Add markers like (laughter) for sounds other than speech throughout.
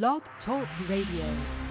Blog Talk Radio.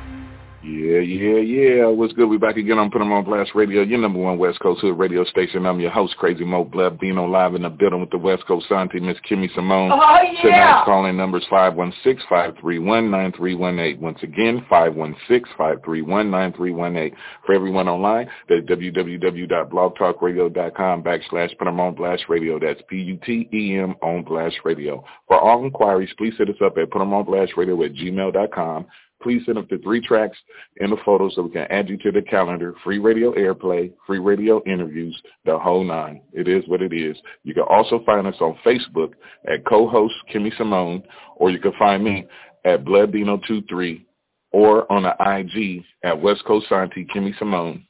Yeah, yeah, yeah. What's good? We back again on Put 'em on Blast Radio, your number one West Coast Hood radio station. I'm your host, Crazy Mo being on live in the building with the West Coast Santi, Miss Kimmy Simone. Oh, yeah. Tonight's calling numbers 516-531-9318. Once again, 516-531-9318. For everyone online, that's www.blogtalkradio.com backslash Put 'em on Blast Radio. That's P-U-T-E-M on Blast Radio. For all inquiries, please hit us up at Put 'em on Blast Radio at gmail.com please send up the three tracks and the photos so we can add you to the calendar. Free radio airplay, free radio interviews, the whole nine. It is what it is. You can also find us on Facebook at co-host Kimmy Simone, or you can find me at Bloodino23 or on the IG at West Coast Santi Kimmy Simone.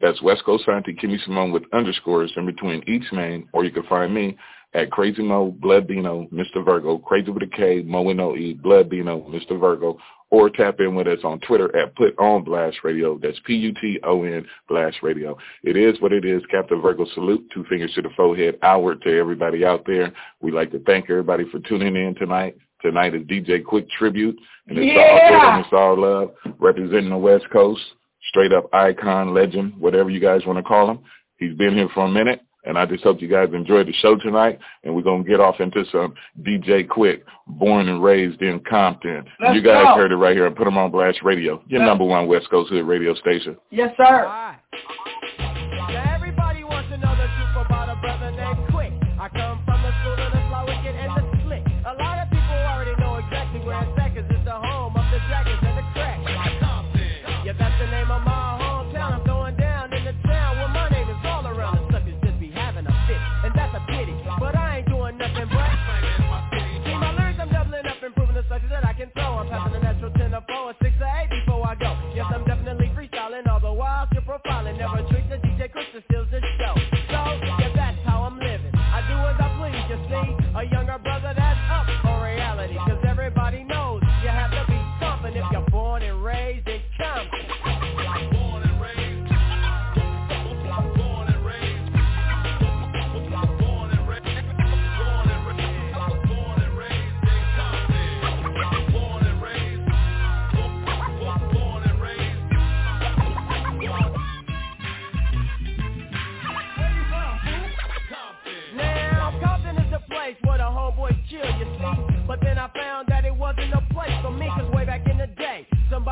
That's West Coast Santi Kimmy Simone with underscores in between each name, or you can find me at Crazy Mo, Blood Dino, Mr. Virgo, Crazy with a K, Mo and O-E, Blood Dino, Mr. Virgo, or tap in with us on Twitter at Put On Blast Radio. That's P-U-T-O-N Blast Radio. It is what it is. Captain Virgo salute. Two fingers to the forehead. Outward to everybody out there. We'd like to thank everybody for tuning in tonight. Tonight is DJ Quik Tribute. And it's yeah. all and it's all love. Representing the West Coast. Straight up icon, legend, whatever you guys want to call him. He's been here for a minute. And I just hope you guys enjoyed the show tonight. And we're going to get off into some DJ Quik, born and raised in Compton. Let's you guys go. heard it right here and put them on Blast Radio, your Let's- number one West Coast Hood radio station. Yes, sir.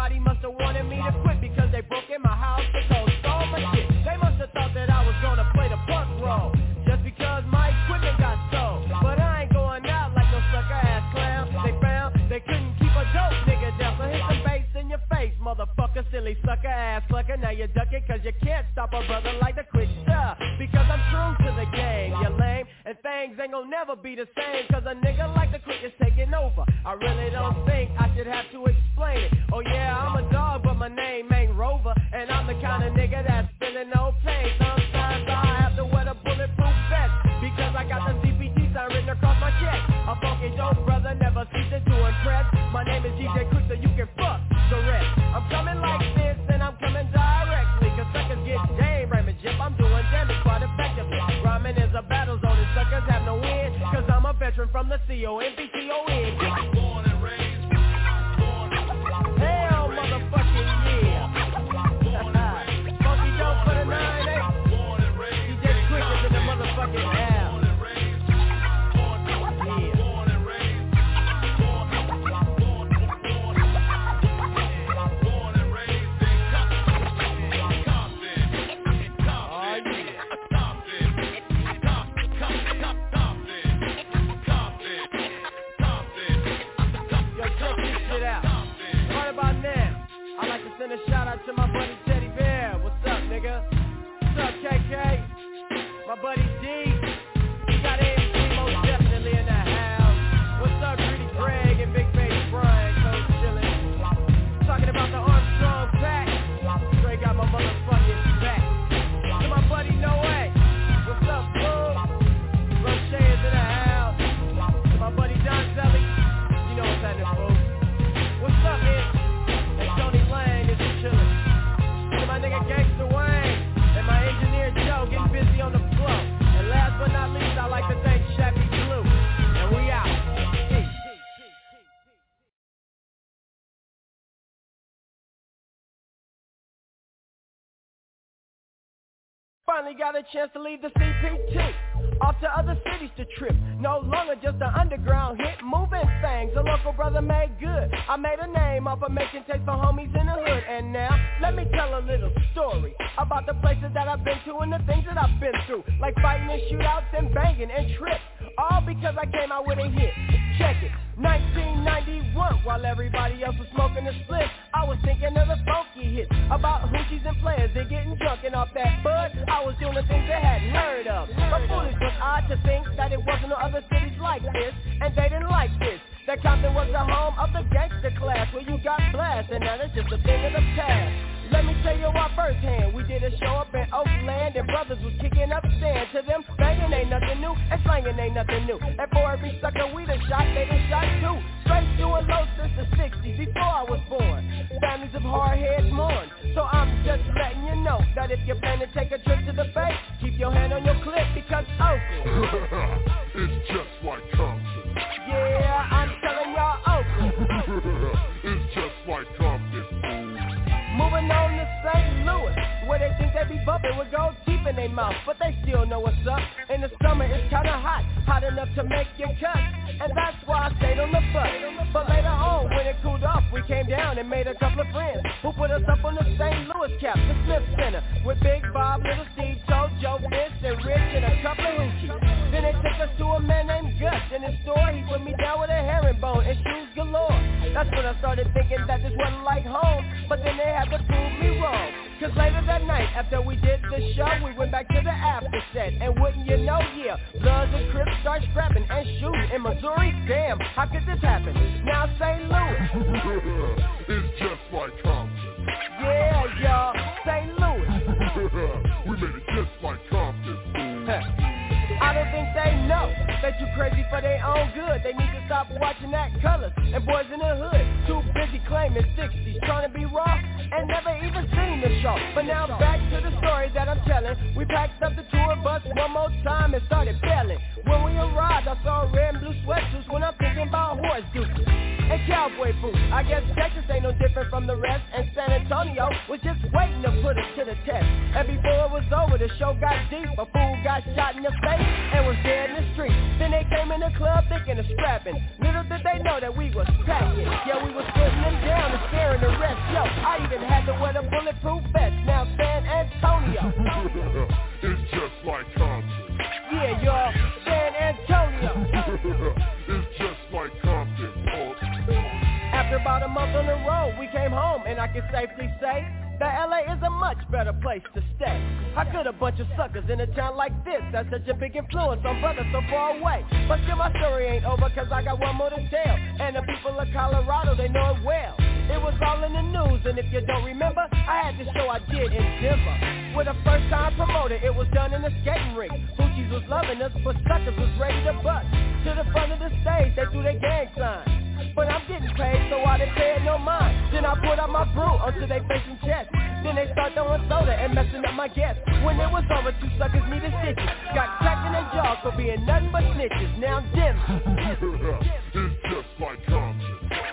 Somebody must have wanted me to quit because they broke in my house, they told stole my shit. They must have thought that I was gonna play the punk role, just because my equipment got stole. But I ain't going out like no sucker ass clown. They found they couldn't keep a dope nigga down, so hit some bass in your face, motherfucker, silly sucker ass sucker. Now you duck it cause you can't stop a brother like the quick stuff. Because I'm true to the game, you lame. And things ain't gonna never be the same Cause a nigga like the quick is taking over I really don't think I should from the C-O-M-B-T-O-N finally got a chance to leave the CPT. Off to other cities to trip. No longer just an underground hit. Moving things. A local brother made good. I made a name off of making tapes for homies in the hood. And now, let me tell a little story about the places that I've been to and the things that I've been through. Like fighting and shootouts and banging and trips. All because I came out with a hit. Check it. 1991, while everybody else was smoking a split, I was thinking of the funky hits about hoochies and players and getting drunk and off that bud. I was doing the things they hadn't heard of. But foolish was I to think that it wasn't no other cities like this, and they didn't like this. That Compton was the home of the gangster class where you got blasted, and now that's just a thing of the past. Let me tell you what firsthand. We did a show up in Oakland and brothers was kicking up sand. To them, banging ain't nothing new and slanging ain't nothing new. And for every sucker we done shot, they done shot too. Straight doing low since the 60s, before I was born. Families of hard heads mourn. So I'm just letting you know that if you plan to take a trip to the Bay, keep your hand on your clip because Oakland. Oh, (laughs) it's just like Compton. Yeah, I'm telling y'all be bumping with gold in their mouth, but they still know what's up. In the summer it's kinda hot, hot enough to make you cut, and that's why I stayed on the bus. But later on, when it cooled off, we came down and made a couple of friends who put us up on the St. Louis cap, the Smith Center, with Big Bob, Little Steve, Joe, Vince, and Rich, and a couple of hoochies. Then they took us to a man named Gus in his store. He put me down with a herringbone and shoes galore. That's when I started thinking that this wasn't like home, but then they had to prove me wrong. Cause later that night, after we did the show, we went back to the after set. And wouldn't you know, yeah, Bloods and Crips start scrapping and shooting in Missouri. Damn, how could this happen? Now St. Louis. (laughs) it's just like Compton. Yeah, y'all, that you crazy for their own good. They need to stop watching that colors and boys in the hood. Too busy claiming 60s, trying to be raw and never even seen the show. But now back to the story that I'm telling. We packed up the tour bus one more time and started bailing. When we arrived, I saw red and blue sweatsuits cowboy boots. I guess Texas ain't no different from the rest, and San Antonio was just waiting to put us to the test. And before it was over, the show got deep. A fool got shot in the face and was dead in the street. Then they came in the club thinking of scrapping. Little did they know that we was packing. Yeah, we was putting them down and scaring the rest. Yo, I even had to wear the bulletproof vest. Now San Antonio. (laughs) it's just like Compton. Yeah, y'all, came home, and I can safely say that LA is a much better place to stay. How could a bunch of suckers in a town like this have such a big influence on brothers so far away? But still my story ain't over cause I got one more to tell. And the people of Colorado, they know it well. It was all in the news, and if you don't remember, I had the show I did in Denver. With a first time promoter, it was done in a skating rink. Hoochies was loving us, but suckers was ready to bust. To the front of the stage, they threw their gang sign. But I'm getting paid, so I didn't pay no mind. Then I put out my brew onto they face and chest. Then they start throwing soda and messing up my guests. When it was over, two suckers needed stitches. Got cracked in their jaws for being nothing but snitches. Now dim. (laughs) it's just like Compton.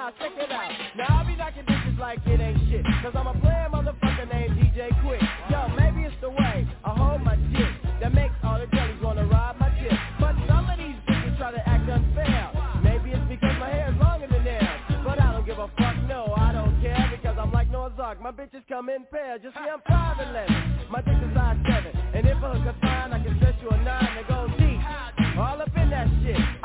House. Check it out. Now I'll be knocking dishes like it ain't shit. Cause I'm a player motherfucker named DJ Quik. Yo, maybe it's the way I hold my dick that makes all the girlies wanna ride my dick. But some of these bitches try to act unfair. Maybe it's because my hair is longer than theirs. But I don't give a fuck, no, I don't care because I'm like Noah's Ark. My bitches come in pairs. Just see I'm 5'11. My dick is size 7. And if a hooker's fine, I can set you a 9 and go deep. All up in that shit.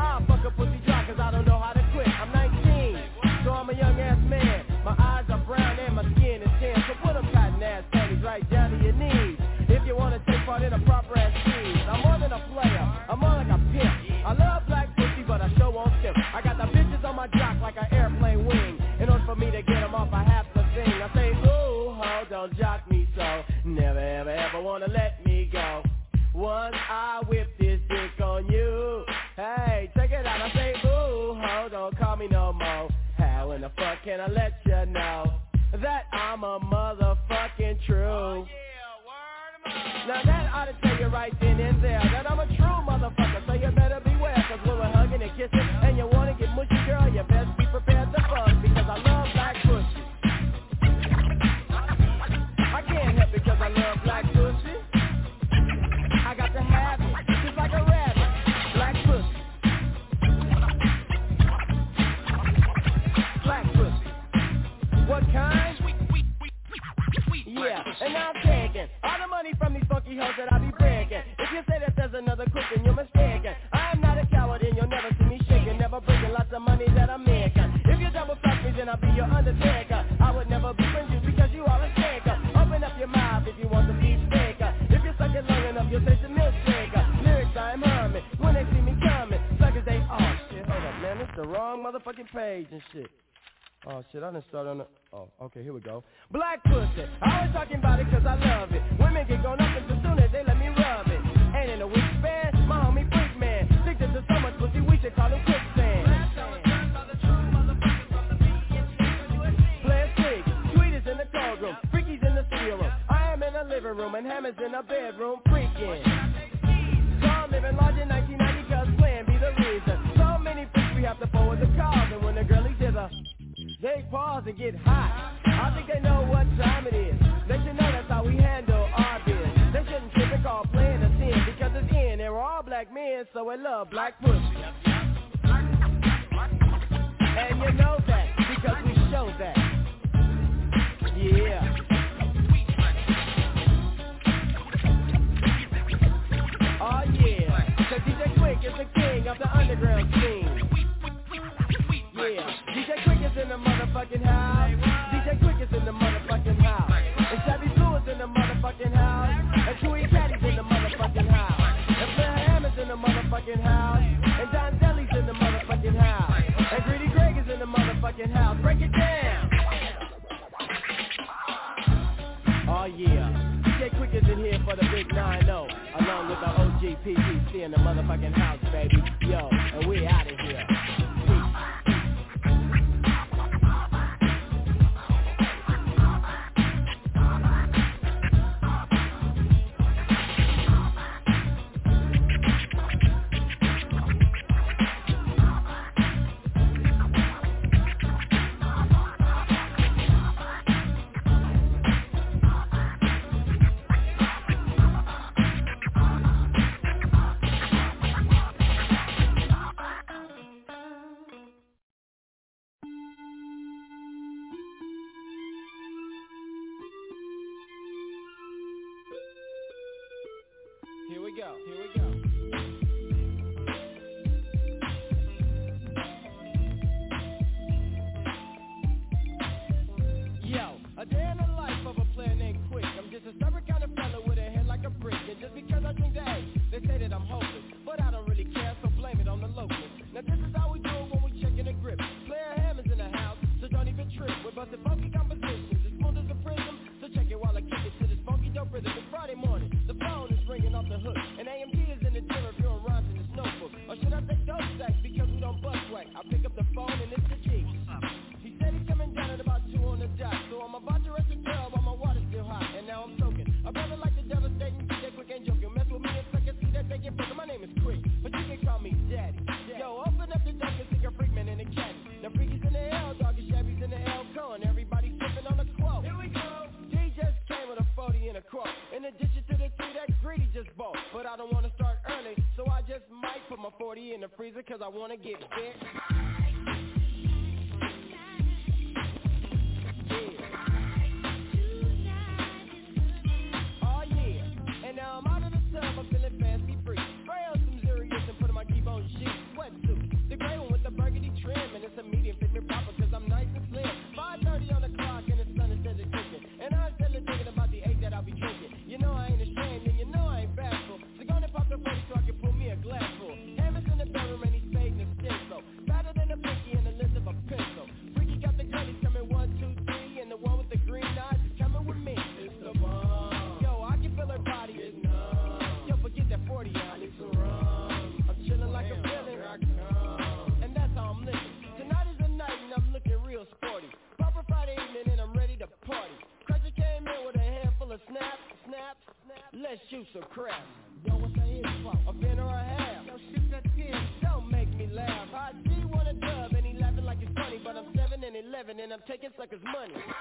I let these hoes that I be breaking. If you say that there's another crook, then you're mistaken. I am not a coward, and you'll never see me shaking. Never bringing lots of money that I'm making. If you double fuck me, then I'll be your undertaker. I would never befriend you because you are a taker. Open up your mouth if you want some beef steaker. If you suck it long enough, you'll taste the milkshake. Lyrics I'm humming when they see me coming. Suckers they, all shit, hold up, man, it's the wrong motherfucking page and shit. Oh shit, I didn't start on the. Oh, okay, here we go. Black pussy, I was talking about it cause I love it. Women get gone up as soon as they let me rub it. And in a week span, my homie freak man. Addicted to so much pussy, we should call him quicksand. Is in the cold room, freaky's in the studio room. I am in the living room and Hammer's in the bedroom, freaking. Come living large in they pause and get hot. I think they know what time it is. They should know that's how we handle our biz. They shouldn't trip and call playing a sin because it's in. And we're all black men, so we love black pussy. And you know that because we show that. Yeah. Oh yeah. Cause DJ Quik is the king of the underground scene. Motherfucking house. DJ Quik is in the motherfucking house. And Shabby Blue is in the motherfucking house. And Chewy Caddy's in the motherfucking house. And Flair Ham is in the motherfucking house. And Don Deli's in the motherfucking house. And Greedy Greg is in the motherfucking house. Break it down. Oh yeah. DJ Quik is in here for the big 9-0 Along with the OG PGC in the motherfucking house, I wanna get bit. Oh yeah, and now I'm out of the tub, I'm feeling fancy free. Spray out some Zurius and put on my T-bone sheet sweatsuit. The gray one with the burgundy trim, and it's a medium, fit me proper money.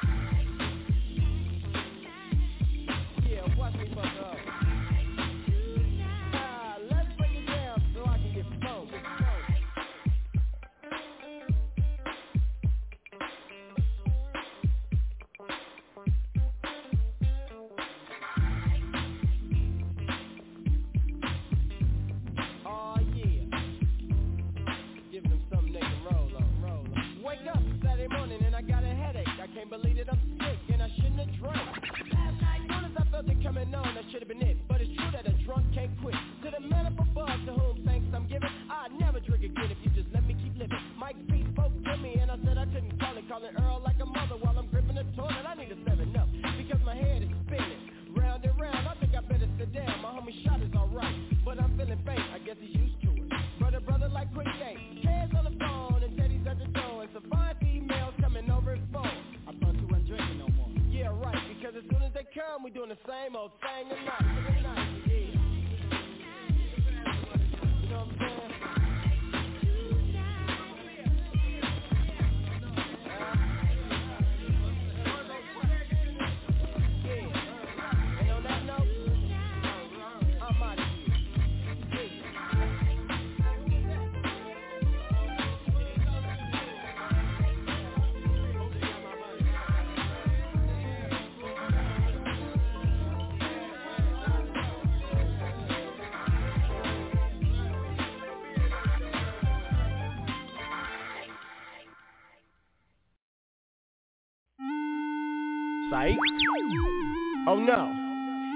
Oh no,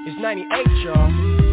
it's 98, y'all.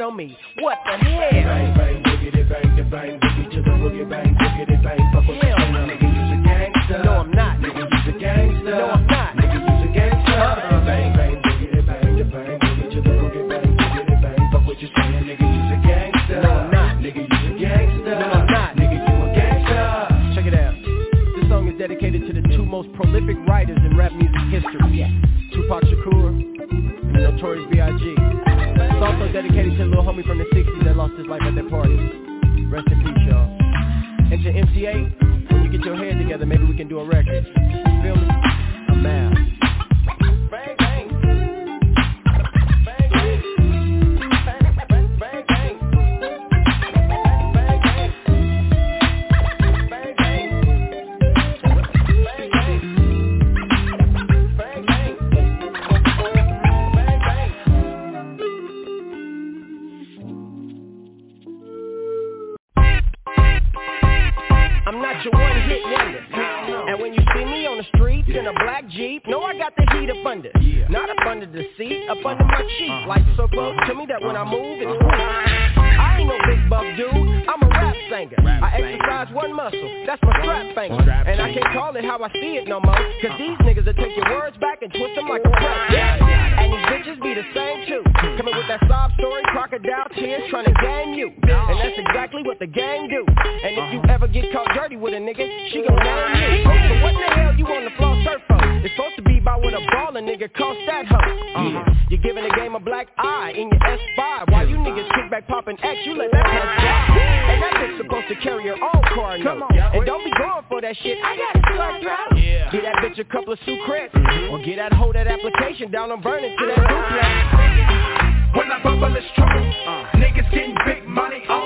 on me. Come on. And don't be going for that shit. I got a sore throat. Yeah. Get that bitch a couple of Sucrets. Mm-hmm. Or get that hoe that application down on burn it to that duplex. When I bubble, it's trouble. Uh. Niggas getting big money. Uh.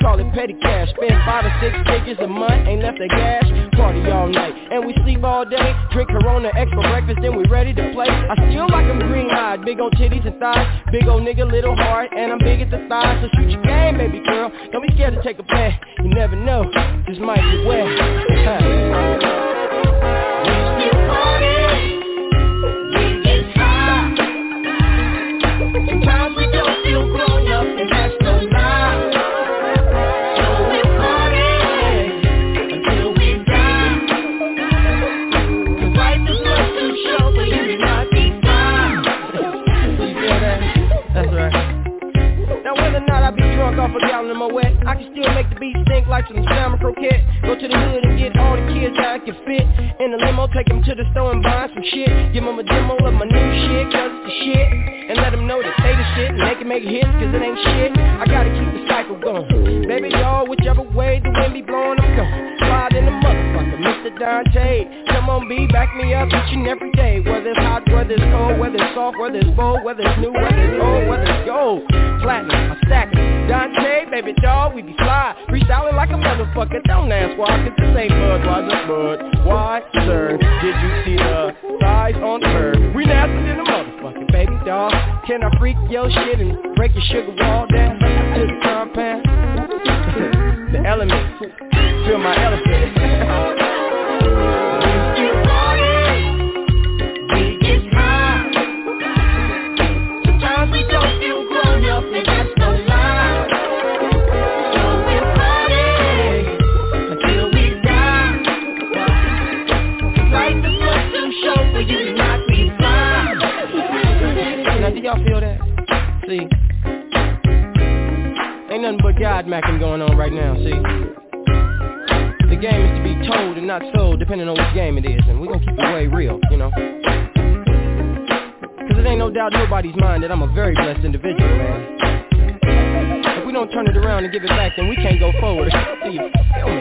Call it petty cash. Spend five or six figures a month Ain't left a gas Party all night And we sleep all day. Drink Corona X for breakfast Then we ready to play. I still like them green-eyed Big old titties and thighs. Big old nigga, little heart And I'm big at the thighs So shoot your game, baby girl. Don't be scared to take a bet You never know This might be wet (laughs) off a gallon of my wet, I can still make the beat stink like some salmon croquette. Go to the hood and get all the kids I can fit in the limo, take them to the store and buy some shit. Give them a demo of my new shit, cause it's the shit. And let them know that they the shit and they can make hits cause it ain't shit. I gotta keep the cycle going. Baby y'all, whichever way the wind be blowing, I'm going. Slide in the motherfucker, Mr. Dante. Come on, B, back me up each and every day. Whether it's hot, whether it's cold, whether it's soft, whether it's bold, whether it's new, whether it's old, whether it's gold. Platinum, I stack it. Dante, baby dog, we be fly. Freestyling like a motherfucker. Don't ask why, cause this ain't Budweiser, Bud. Why, sir? Did you see the size on her? We nasty in the motherfucker, baby dog. Can I freak your shit and break your sugar wall down to the compound? the elements, feel my elephant. (laughs) Ain't nothing but God macking going on right now, see? The game is to be told and not sold, depending on which game it is, and we're gonna keep it way real, you know? Cause it ain't no doubt in nobody's mind that I'm a very blessed individual, man. If we don't turn it around and give it back, then we can't go forward. (laughs) You feel me?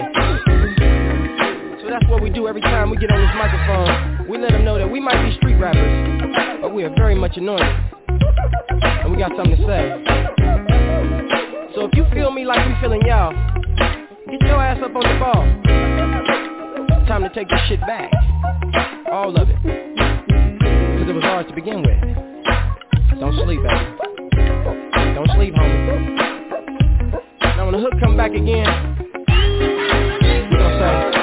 So that's what we do every time we get on this microphone. We let them know that we might be street rappers, but we are very much anointed. And we got something to say. So if you feel me like we feeling y'all, get your ass up on the ball. Time to take this shit back. All of it. Cause it was ours to begin with. Don't sleep, baby. Don't sleep, homie. Now when the hook come back again, we gonna say,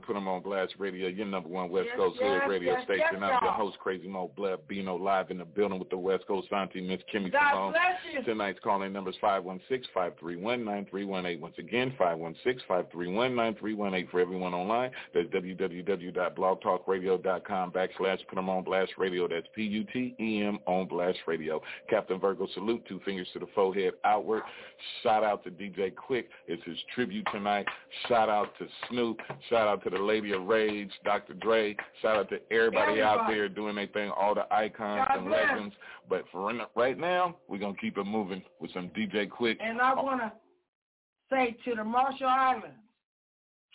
on Put 'em on Blast Radio, your number one West Yes, Coast yes, Hood radio yes, station. I'm your host, Crazy Mo Blood Bino, live in the building with the West Coast Auntie, Miss Kimmy God Simone. bless you. Tonight's calling number is 516-531-9318. Once again, 516-531-9318 for everyone online. That's www.blogtalkradio.com backslash Put 'em on Blast Radio. That's P-U-T-E-M on Blast Radio. Captain Virgo salute, two fingers to the forehead outward. Shout out to DJ Quik. It's his tribute tonight. Shout out to Snoop. Shout out to the Lady of Rage, Dr. Dre. Shout out to everybody, out there doing their thing, all the icons God and bless. legends. But for right- right now, we're going to keep it moving with some DJ Quik. And I want to say to the Marshall Islands,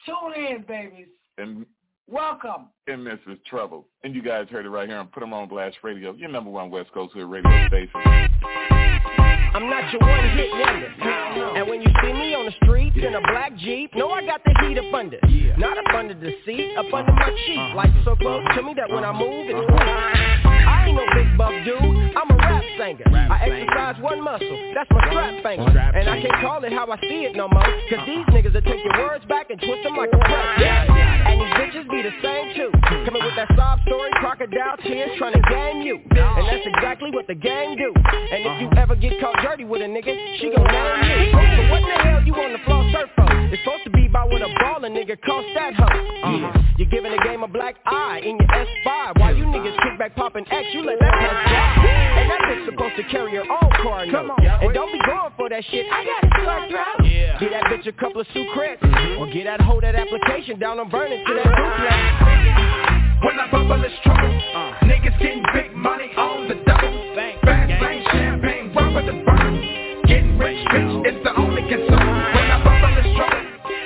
tune in, babies. And, Welcome. and this is Trouble. And you guys heard it right here I on Put 'em on Blast Radio, your number one West Coast Hood radio station. I'm not your one hit wonder. And when you see me on the streets in a black Jeep, know I got the heat up under. Not up under the seat, up under my cheek. Like so close to me that when I move, it's cool. I ain't no big buff dude, singer. I exercise one muscle, that's my strap finger. And I can't call it how I see it no more. Cause these niggas will take your words back and twist them like a press. And these bitches be the same too. Coming with that sob story, crocodile tears, trying to game you. And that's exactly what the game do. And if you ever get caught dirty with a nigga, she gon' name you. So what the hell you on the floor surf for? It's supposed to be about what a ballin' nigga cost that hoe. Yeah. You're giving the game a black eye in your S5. While you niggas kick back poppin' X, you let that pass by. And that bitch supposed to carry her own car note. And don't be going for that shit. I got it sucked out. Get that bitch a couple of Sucrets. Mm-hmm. Or get that hoe that application down on burning to that duplex. When I bubble, it's trouble. Uh. Niggas getting big money on the double. Fast lane, champagne, rubber the burn. Getting rich, bitch, is the only concern. When I bubble, it's trouble.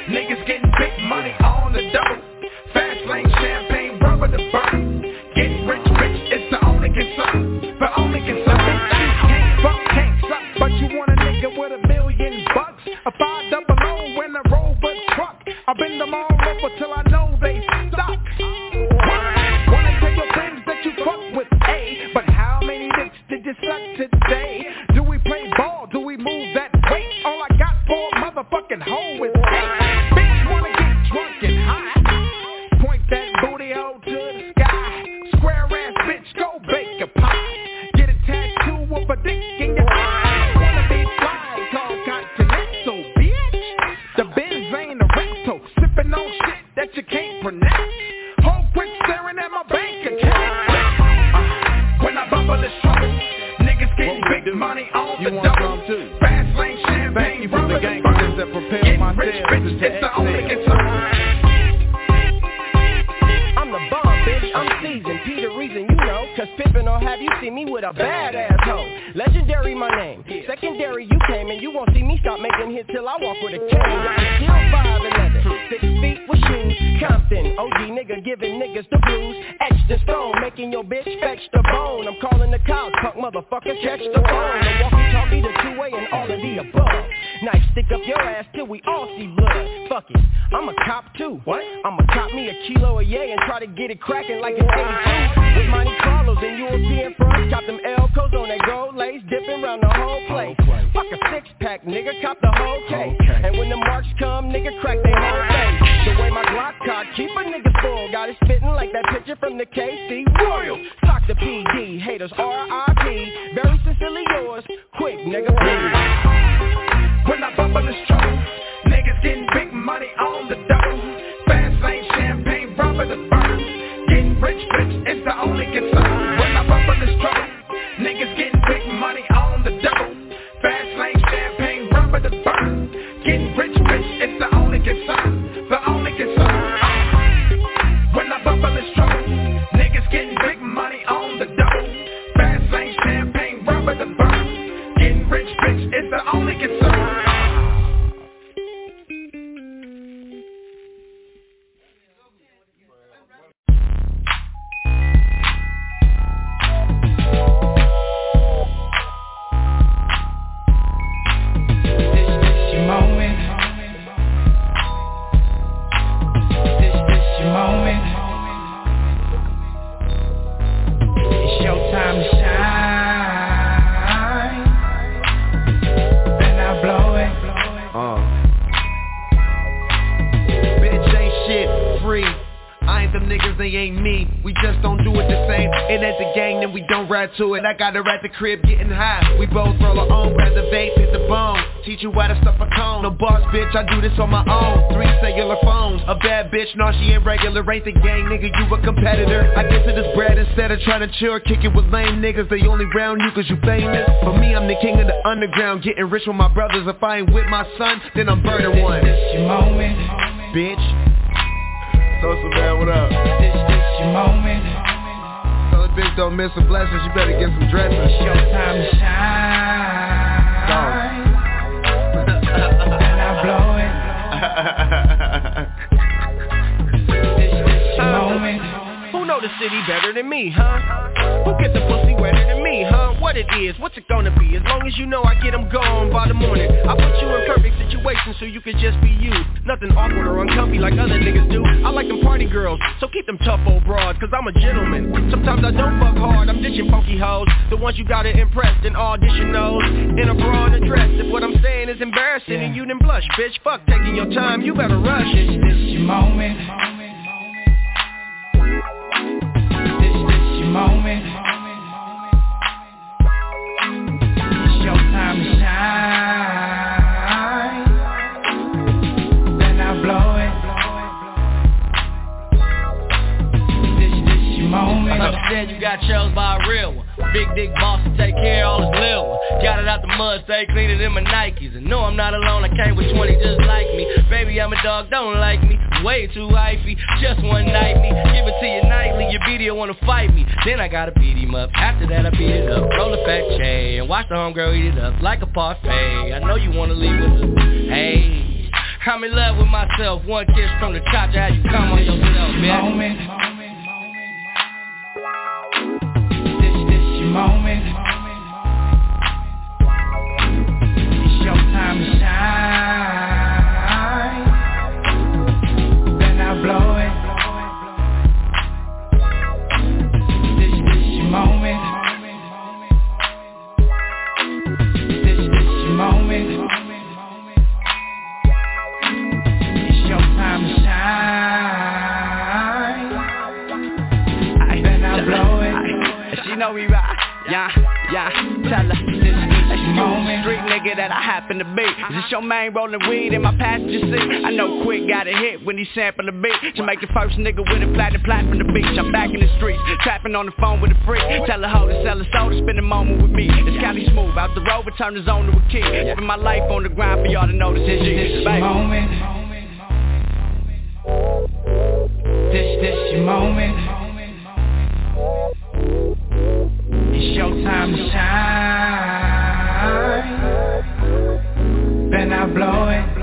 Niggas getting big money on the double. Fast lane, champagne, rubber the burn. Getting rich, bitch, is the only concern. The only concern. A five double O in a Rover truck. I bend them all over till I Compton, OG nigga giving niggas the blues. Extra stone, making your bitch fetch the bone. I'm calling the cows, punk motherfuckers, catch the phone. The walkie-talkie, the two-way, and all of the above. Knife stick up your ass till we all see blood. Fuck it, I'm a cop too. What? I'ma cop me a kilo of yay and try to get it cracking like it's 82. With Monte Carlos and European fronts, cop them Elcos on that gold lace, dipping around the whole place. Fuck a six pack, nigga, cop the whole case. And when the marks come, nigga, crack they whole face. The way my Glock cock keep a nigga full, got it spitting like that picture from the KC Royal. Talk to PD, haters R.I.P. Very sincerely yours, quick nigga. When I bubble it's trouble, niggas getting big money on the double. Fast lane, champagne, rubber the burn. Getting rich, bitch, is the only concern. When I bubble it's trouble, niggas getting big money on the double. Fast lane, champagne, rubber the burn. Getting rich, bitch, is the only concern. The only concern. Niggas, they ain't me. We just don't do it the same. It ain't the gang, then we don't ride to it. I got her at the crib getting high. We both roll our own, grab the vape, hit the bone. Teach you how to stuff a cone. No boss, bitch, I do this on my own. Three cellular phones. A bad bitch, no, she ain't regular. Ain't the gang, nigga, you a competitor. I get to this bread instead of trying to chill Kick it with lame niggas, they only round you cause you famous. For me, I'm the king of the underground. Getting rich with my brothers. If I ain't with my son, then I'm burning one. This your moment. Bitch Social man, what up? This, this your moment. Tell the bitch don't miss a blessing She better get some dressing. It's your time to shine. (laughs) And I blow it (laughs) know the city better than me, huh? Who get the pussy wetter than me, huh? What it is, what's it gonna be? As long as you know I get them gone by the morning I put you in perfect situations so you can just be you Nothing awkward or uncomfy like other niggas do I like them party girls, so keep them tough old broads Cause I'm a gentleman Sometimes I don't fuck hard, I'm ditching funky hoes The ones you gotta impress, then audition those In a bra and a dress If what I'm saying is embarrassing Yeah. and you didn't blush Bitch, fuck taking your time, you better rush This, this your moment moment. It's your time to shine. Then I blow it. This, this your moment. You got chose by a real one Big dick boss to take care of all his little Got it out the mud, stay cleaner than my Nikes. And no, I'm not alone, I came with 20 just like me. Baby, I'm a dog, don't like me. Way too hyphy, just one night me. Give it to you nightly, your video wanna fight me. Then I gotta beat him up, after that I beat it up. Roll a fat chain, and watch the homegirl eat it up Like a parfait, I know you wanna leave with her Hey, I'm in love with myself. One kiss from the cha how you come on yourself, man moment This rolling weed in my passenger seat? I know Quik got a hit when he sampled the beat. To make the first nigga with a platinum plat from the beach. I'm back in the streets, trapping on the phone with a freak. Tell her hoe to sell soul to spend a moment with me. It's Cali smooth, out the road, turn the zone to a key. Living my life on the grind for y'all to this is This moment. This, this your moment. It's your time to shine Then I blow it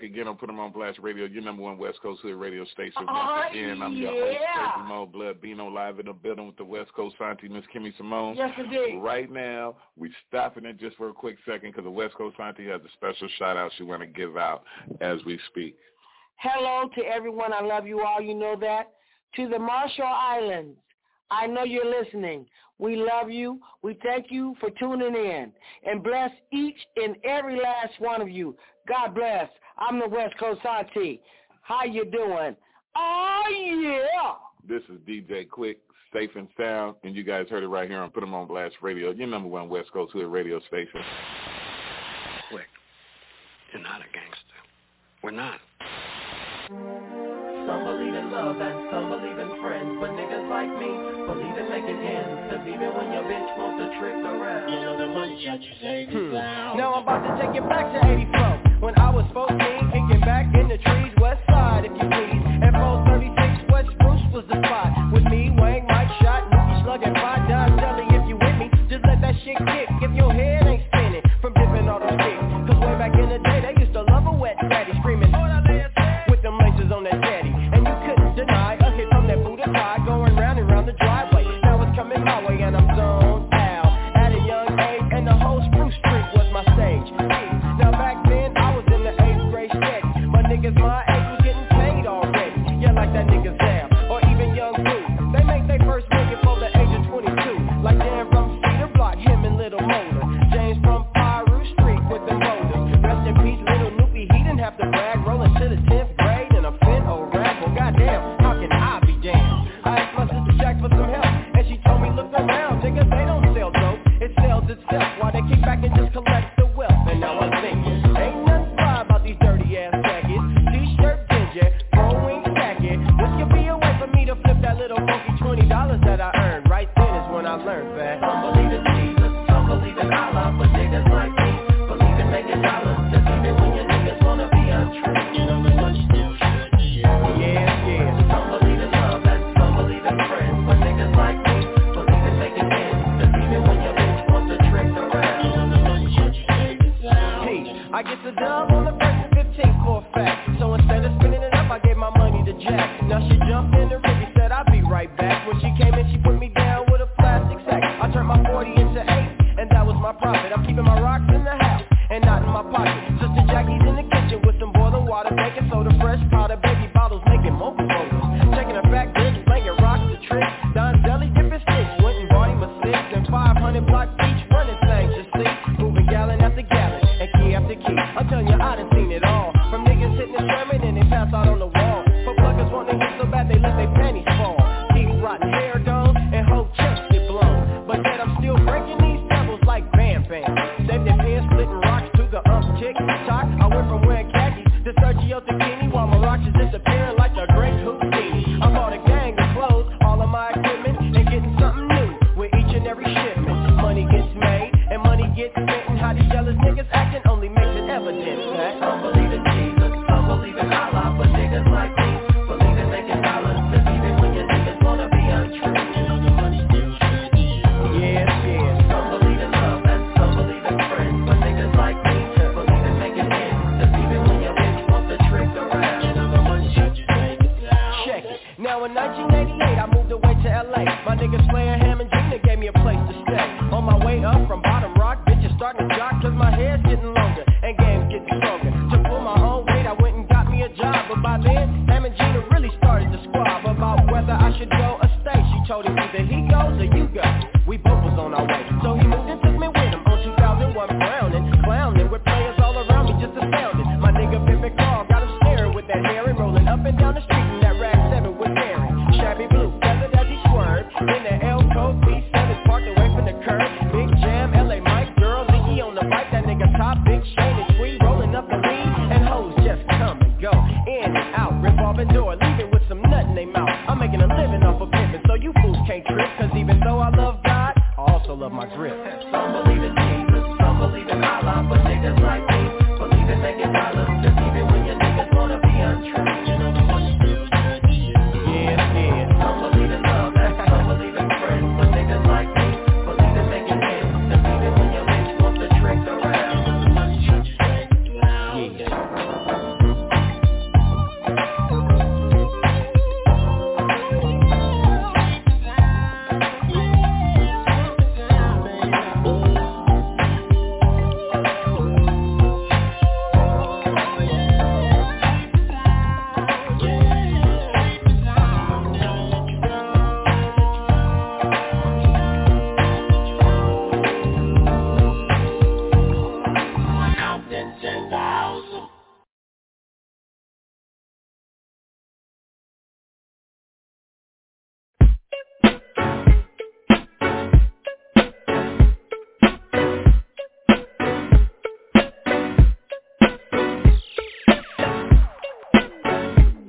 back again on Put 'em on Blast Radio, your number one West Coast Hood radio station. Once Oh, again, I'm your host, yeah. Tracy Mo Blood Bino, live in the building with the West Coast Santi, Miss Kimmy Simone. Yes, indeed. Right now, we're stopping it just for a quick second because the West Coast Santi has a special shout out she want to give out as we speak. Hello to everyone. I love you all. You know that. To the Marshall Islands, I know you're listening. We love you. We thank you for tuning in. And bless each and every last one of you. God bless. I'm the West Coast Auntie. How you doing? Oh, yeah. This is DJ Quik, Safe and Sound, and you guys heard it right here on Put 'em on Blast Radio, your number one West Coast Hood radio station. Quick. You're not a gangster. We're not. Some believe in love and some believe in friends, but niggas like me believe in making ends. Cause even when your bitch wants to trick around, you know the money that you save is loud. Now I'm about to take you back to 84, when I was 14, kicking back in the trees, west side if you please. And 436 West Bruce was the spot. With me, Wang, Mike, Shot, Nookie, Slug, and Five Don Dudley if you with me. Just let that shit kick if you're here. 'Cause they don't sell dope. It sells itself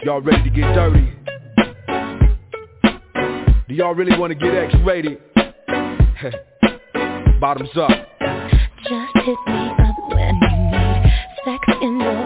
Y'all ready to get dirty? Do y'all really want to get X-rated? (laughs) Bottoms up. Just hit me up when you need sex in the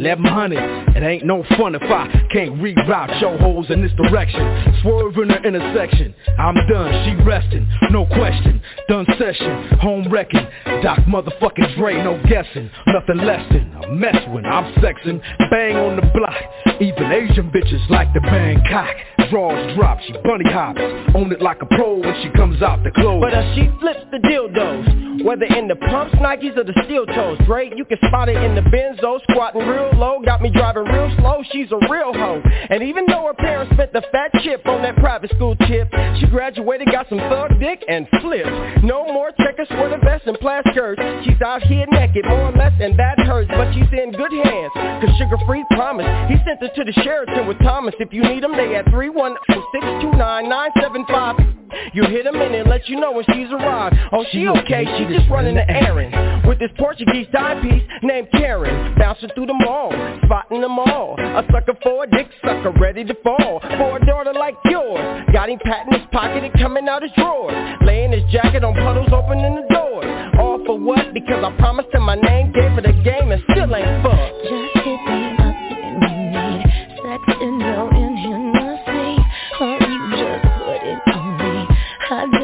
1100. It ain't no fun if I can't reroute show holes in this direction. Swerving the intersection. I'm done. She resting. No question. Done session. Home wrecking. Doc motherfucking Dre. No guessing. Nothing less than a mess when I'm sexing. Bang on the block. Even Asian bitches like the Bangkok drawers drop, she bunny hops Own it like a pro when she comes out the clothes. But uh, she flips the dildos Whether in the pumps, Nikes, or the steel toes? Great, you can spot it in the Benzo Squatting real low, got me driving real slow She's a real hoe. And even though her parents spent the fat chip on that private school tip She graduated, got some thug dick, and flipped. No more checkers for the vest and plaid skirts. She's out here naked, more or less, and that hurts But she's in good hands, cause Suga Free promised He sent her to the Sheraton with Thomas. If you need him, they at 310-629-975 you hit him and let you know when she's arrived. Oh, she okay, she just running the errand. With this Portuguese timepiece named Karen Bouncing through the mall, spotting them all. A sucker for a dick sucker, ready to fall. For a daughter like yours Got him patting his pocket and coming out his drawers. Laying his jacket on puddles, opening the doors. All for what? Because I promised him my name Gave her the game and still ain't fucked. Just hit me up when you need sex and no me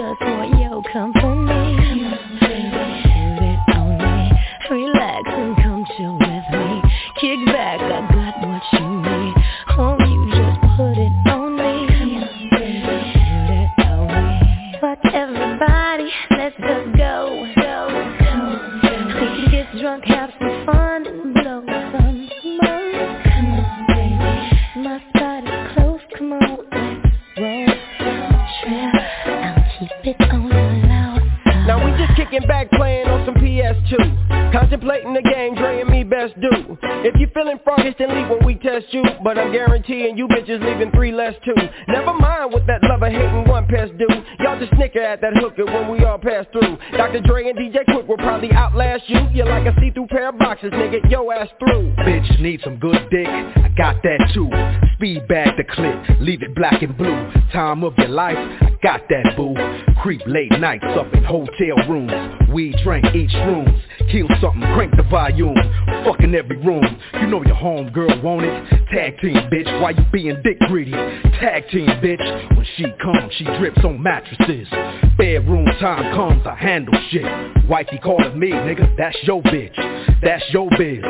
kicking back playing on some PS2 Contemplating the game Dre and me best do If you feeling froggish then leave when we test you. But I'm guaranteeing you bitches leaving three less too. Never mind what that lover hating one pest do. Y'all just snicker at that hooker when we all pass through. Dr. Dre and DJ Quik will probably outlast you. You're like a see-through pair of boxes nigga, yo ass through. Bitch need some good dick, I got that too. Speed bag the clip, leave it black and blue. Time of your life, I got that boo Creep late nights up in hotel rooms. We drink each rooms, kill something, crank the volume. Fucking every room, you know your homegirl want it. Tag team bitch, why you being dick greedy? Tag team bitch, when she comes she drips on mattresses. Bedroom time comes, I handle shit. Wifey calling me, nigga, that's your bitch. That's your biz,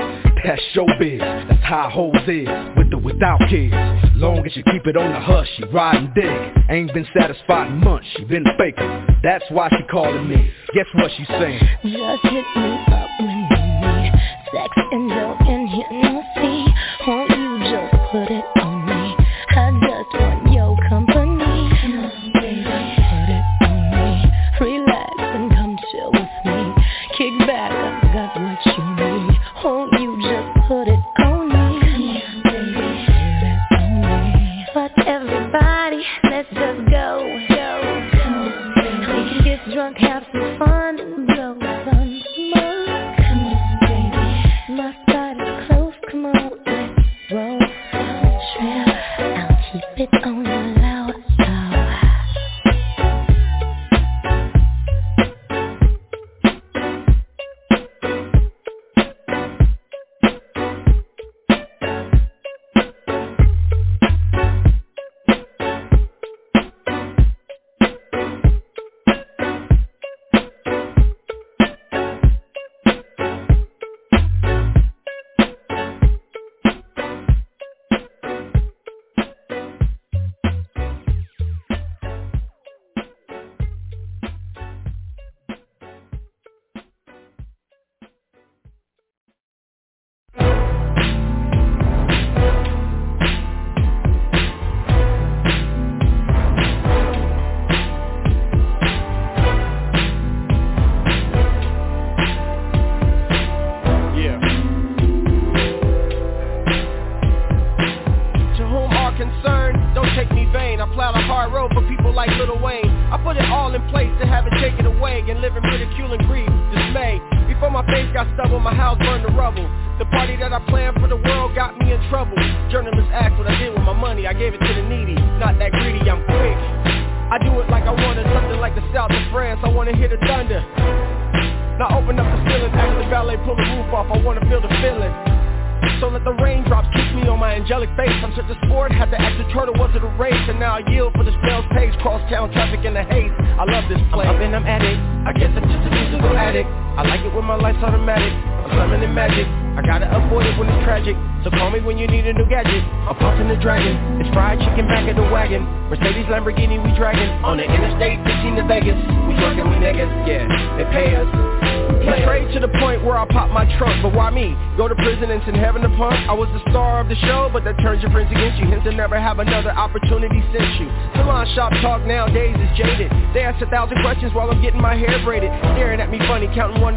that's your biz. That's how hoes is, with without kids. Long as you keep it on the hush, she riding dick Ain't been satisfied in months, she been faking That's why she calling me, guess what she saying? Just hit me up when you need sex and no intimacy. Won't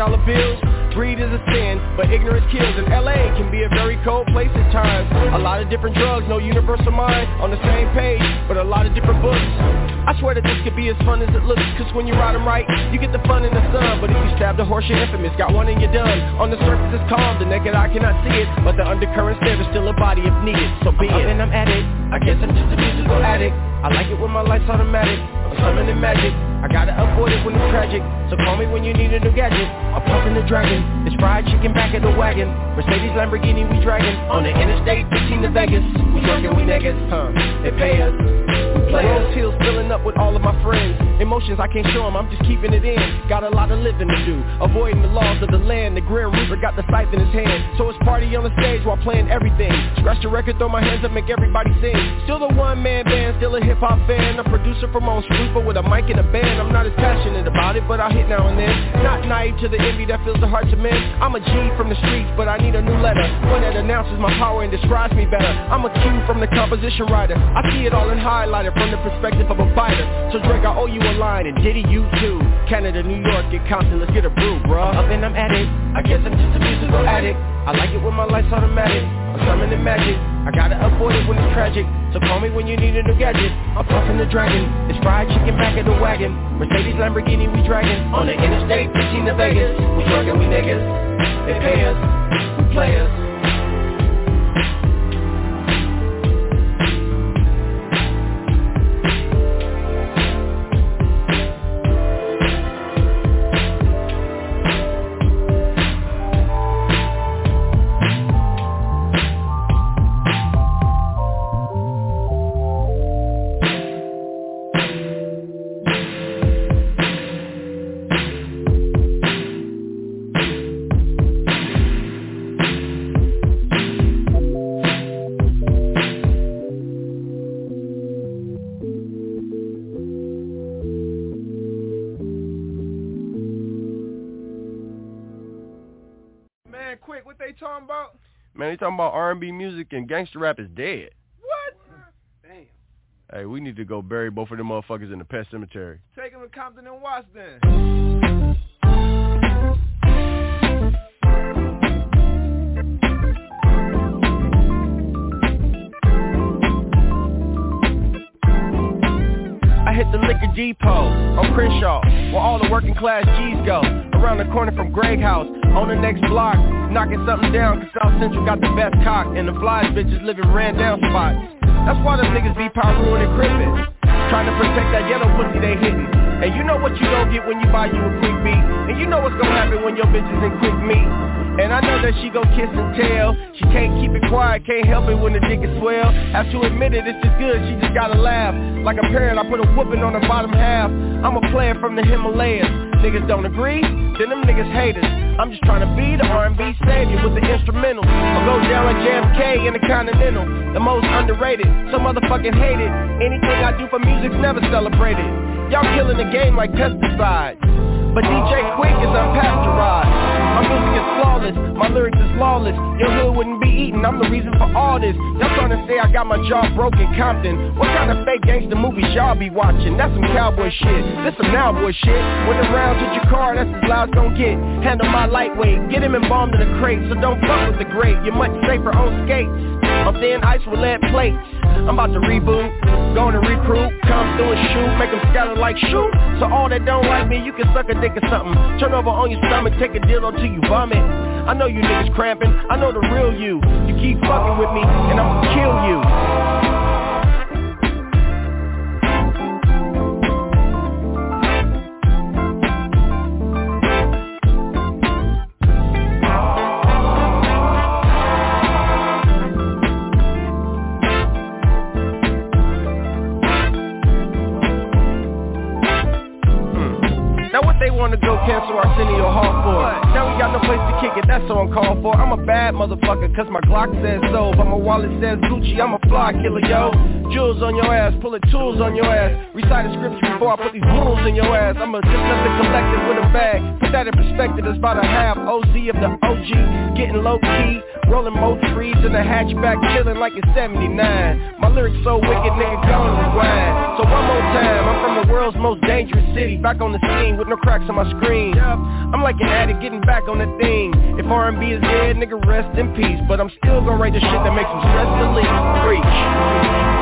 dollar bills. Greed is a sin, but ignorance kills. And LA can be a very cold place at times. A lot of different drugs, no universal mind On the same page, but a lot of different books. I swear that this could be as fun as it looks Cause when you ride them right, you get the fun in the sun. But if you stab the horse, you're infamous. Got one and you're done. On the surface it's calm, the naked eye cannot see it But the undercurrents there, there's still a body if needed. So be it. And I'm at it, I guess I'm just a musical addict. I like it when my life's automatic. I'm summoning magic. I gotta avoid it when it's tragic. So call me when you need a new gadget I'm pumping the dragon. It's fried chicken back of the wagon. Mercedes, Lamborghini, we dragging On the interstate, 15 to Vegas. We working, we niggas, huh? They pay us. Rose Hills filling up with all of my friends. Emotions I can't show them, I'm just keeping it in. Got a lot of living to do. Avoiding the laws of the land. The Grim Reaper got the scythe in his hand. So it's party on the stage while playing everything. Scratch the record, throw my hands up, make everybody sing. Still the one-man band, still a hip-hop fan. A producer from on Sweeper with a mic and a band. I'm not as passionate about it, but I hit now and then. Not naive to the envy that fills the hearts of men. I'm a G from the streets, but I need a new letter. One that announces my power and describes me better. I'm a Q from the composition writer. I see it all in highlighter from the perspective of a fighter So Drake, I owe you a line, and Diddy, you too. Canada, New York, get Compton, let's get a brew, bruh. Up and I'm at it, I guess I'm just a musical addict. I like it when my life's automatic. I'm summoning magic. I gotta avoid it when it's tragic. So call me when you need a new gadget. I'm puffing the dragon. It's fried chicken back of the wagon. Mercedes, Lamborghini, we dragging. On the interstate, 15 to Vegas. We trucking, we niggas. They pay us, we play us talking about? Man, they talking about R&B music and gangster rap is dead What? Damn. Hey, we need to go bury both of them motherfuckers in the pet cemetery Take them to Compton and watch then. Hit the liquor depot on Crenshaw, where all the working class G's go. Around the corner from Greg House, on the next block, knocking something down, cause South Central got the best cock, and the flies bitches live in ran down spots. That's why them niggas be power ruining crippin', trying to protect that yellow pussy they hitting. And you know what you gon' get when you buy you a quick beat, and you know what's gonna happen when your bitch is in quick meat. And I know that she gon' kiss and tell. She can't keep it quiet, can't help it when the dick is swell. Have to admit it, it's just good, she just gotta laugh. Like a parent, I put a whooping on the bottom half. I'm a player from the Himalayas. Niggas don't agree, then them niggas haters. I'm just trying to be the R&B savior with the instrumental I'll go down like JFK in the Continental. The most underrated, so motherfucking hated. Anything I do for music's never celebrated. Y'all killing the game like pesticides but DJ Quik is unpasteurized My music is flawless, my lyrics is lawless. Your hood wouldn't be eaten, I'm the reason for all this. Y'all trying to say I got my jaw broken Compton. What kind of fake gangster movies y'all be watching? That's some cowboy shit, this some now boy shit. When the rounds hit your car, that's as loud as gon' get. Handle my lightweight, get him embalmed in a crate. So don't fuck with the great, you're much safer on skates I'm thin ice with lead plates. I'm about to reboot, going to recruit. Come through and shoot, make them scatter like shoot. So all that don't like me, you can suck a dick or something. Turn over on your stomach, take a dildo till you vomit. I know you niggas cramping, I know the real you. You keep fucking with me, and I'ma kill you. Hmm. They wanna go cancel Arsenio Hall for? Now we got no place to kick it, that's all I'm calling for. I'm a bad motherfucker, cause my Glock says so. But my wallet says Gucci, I'm a fly killer, yo. Jewels on your ass, pulling tools on your ass. Recite a scripture before I put these rules in your ass. I'm a just nothing collective with a bag. Put that in perspective, it's about a half OZ of the OG Getting low key, rolling most freeze in the hatchback Chilling like it's 79 My lyrics so wicked, nigga, gone rewind So one more time, I'm from the world's most dangerous city. Back on the scene with no cracks on my screen. I'm like an addict getting back on the thing. If R&B is dead, nigga, rest in peace. But I'm still gonna write the shit that makes them stress relief Preach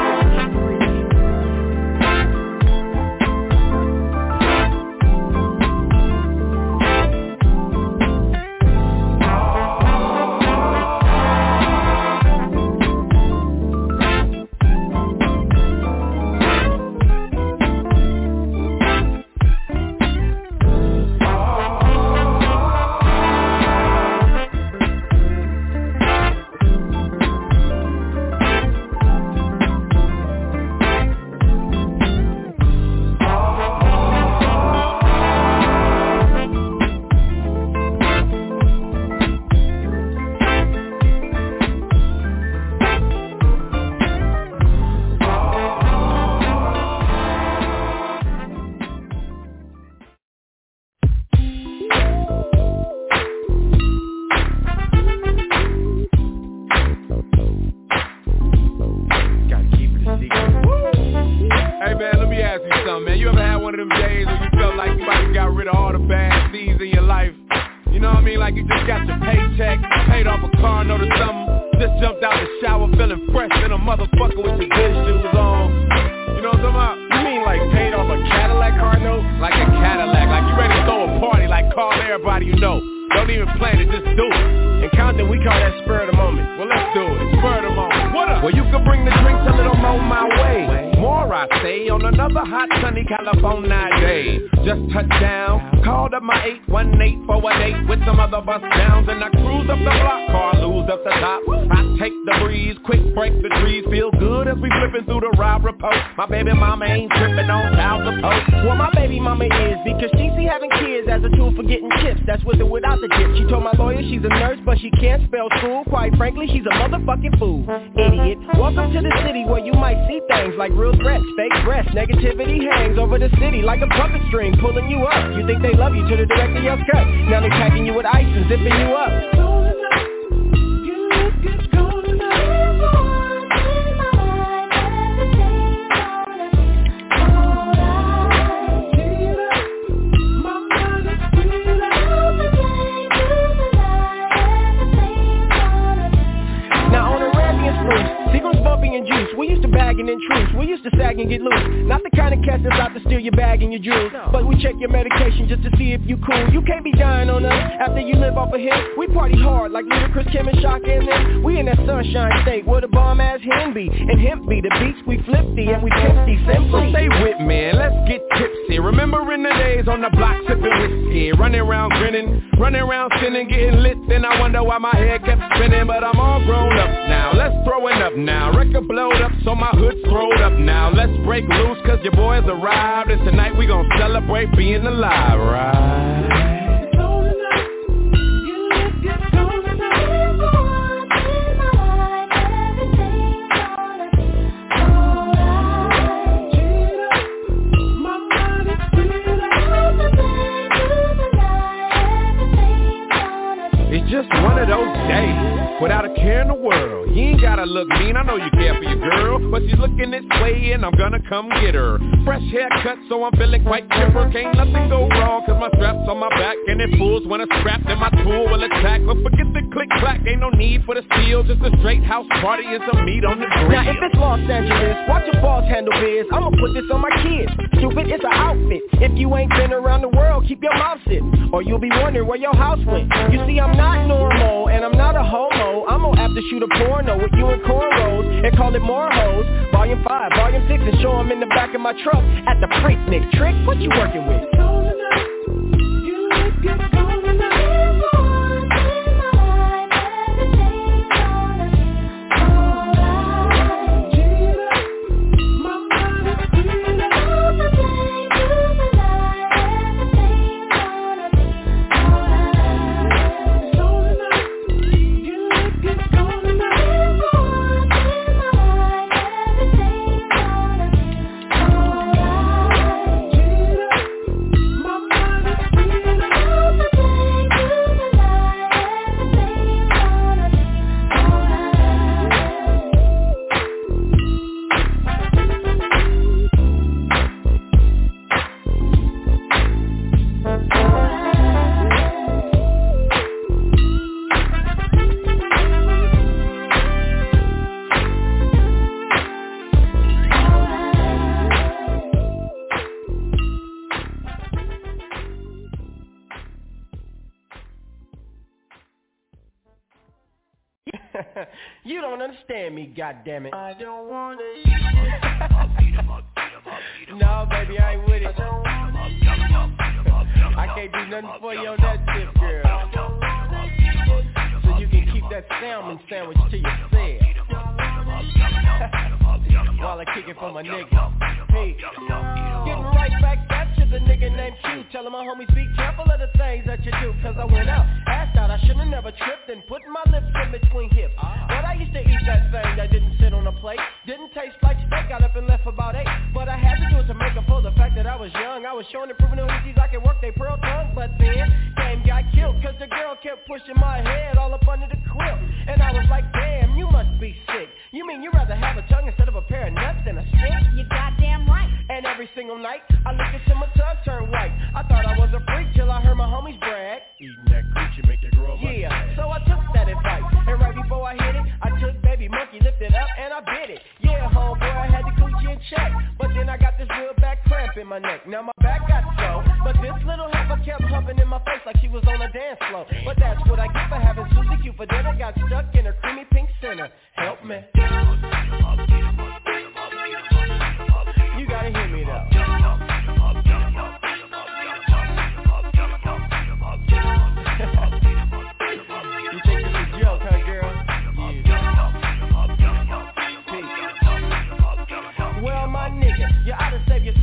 my and it fools when it's strapped and my tool will attack. But forget the click clack, ain't no need for the steel, just a straight house party and some meat on the grill. Now if it's Los Angeles, watch your boss handle biz. I'ma put this on my kids. Stupid, it's an outfit. If you ain't been around the world, keep your mouth shut, or you'll be wondering where your house went. You see, I'm not normal, and I'm not a homo. I'm gonna have to shoot a porno with you in cornrows and call it more hoes. Volume 5, Volume 6, and show 'em in the back of my truck at the Freaknik. Trick, what you working with? Get you don't understand me, goddammit. I don't wanna No, baby, I ain't with it. I can't do nothing for you on that tip, girl. So you can keep that salmon sandwich to yourself. While I kick it for my nigga. Hey, getting right back at you, the nigga named Q. Telling my homies be careful of the things that you do. Cause I went out, asked out, I should've never tripped and put my lips in between hips. But I used to eat that thing that didn't sit on a plate. Didn't taste like steak, got up and left about eight. But I had to do it to make up for the fact that I was young. I was showing and proving to Houthis I could work they pearl tongue. But then, game got killed cause the girl kept pushing my head all up under the quilt. And I was like, damn, you must be sick. You mean you'd rather have a tongue instead of a pair of nuts than a stick? You goddamn right. And every single night, I look until my tongue turn white. I thought I was a freak till I heard my homies brag. Eating that coochie make you grow up. Yeah, so I took that advice. And right before I hit it, I took baby monkey, lifted up, and I bit it. Check. But then I got this real back cramp in my neck. Now my back got slow. But this little heifer kept humping in my face like she was on a dance floor. But that's what I get for having Susie Q for dinner. Got stuck in her creamy pink center. Help me.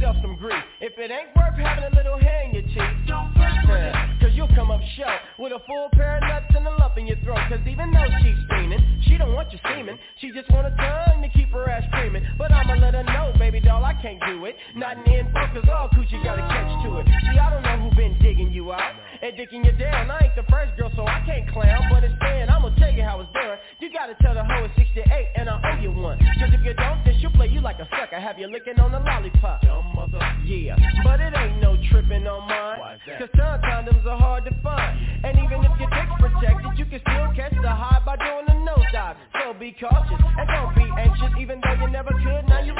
Yourself some grief. If it ain't worth having a little hair in your cheek, don't yeah, Cause you'll come up short with a full pair of nuts and a lump in your throat. Cause even though she's steaming, she don't want you semen. She just want a tongue to keep her ass screaming. But I'ma let her know, baby doll, I can't do it. Not in the info, cause all coochie got a catch to it. See, I don't know who been digging you out and dicking you down. I ain't the first girl, so I can't clown. But instead, I'ma tell you how it's done. You gotta tell the hoe it's 68 Have you licking on the lollipop. Dumb mother. Yeah, but it ain't no tripping on mine. That? Cause tongue condoms are hard to find. And even if your dick's protected, you can still catch the high by doing a nosedive. So be cautious and don't be anxious, even though you never could. Now you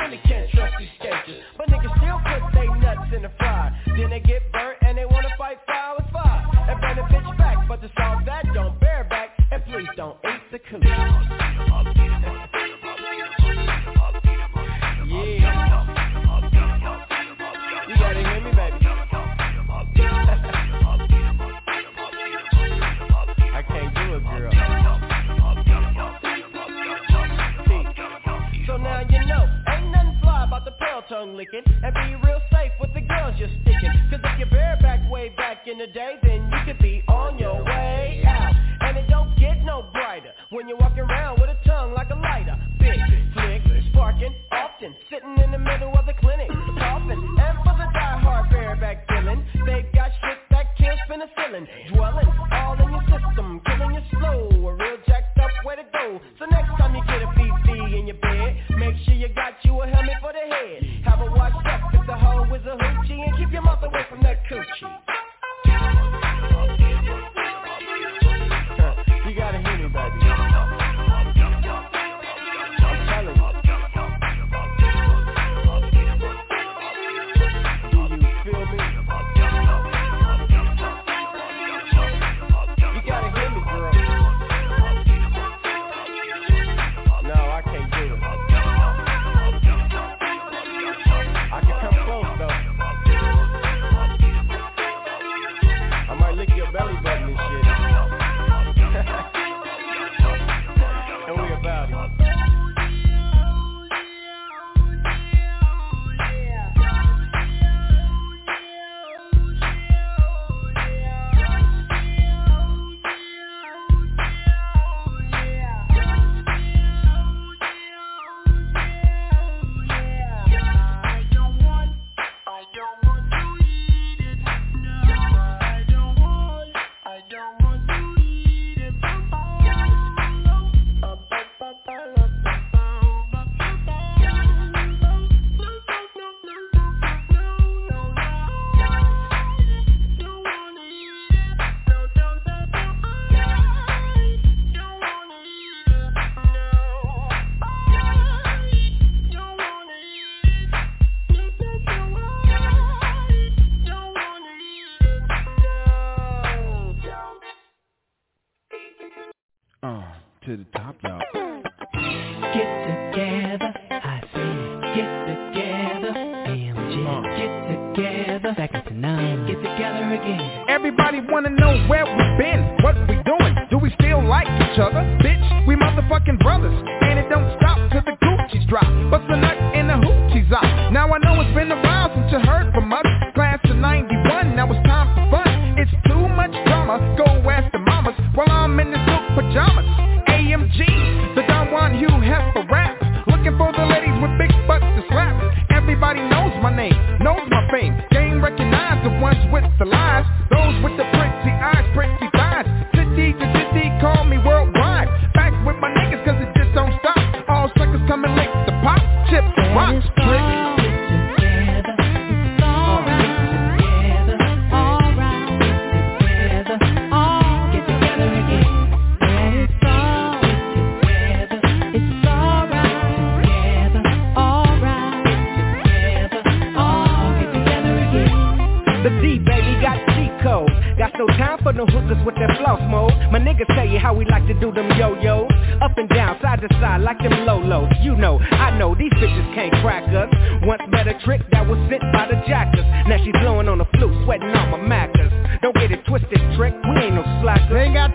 how we like to do them yo-yos Up and down, side to side, like them lolos. You know, I know, these bitches can't crack us. Once met a trick that was sent by the jackers. Now she's blowing on the flute, sweating on my mackers Don't get it twisted, trick, we ain't no slackers. Ain't got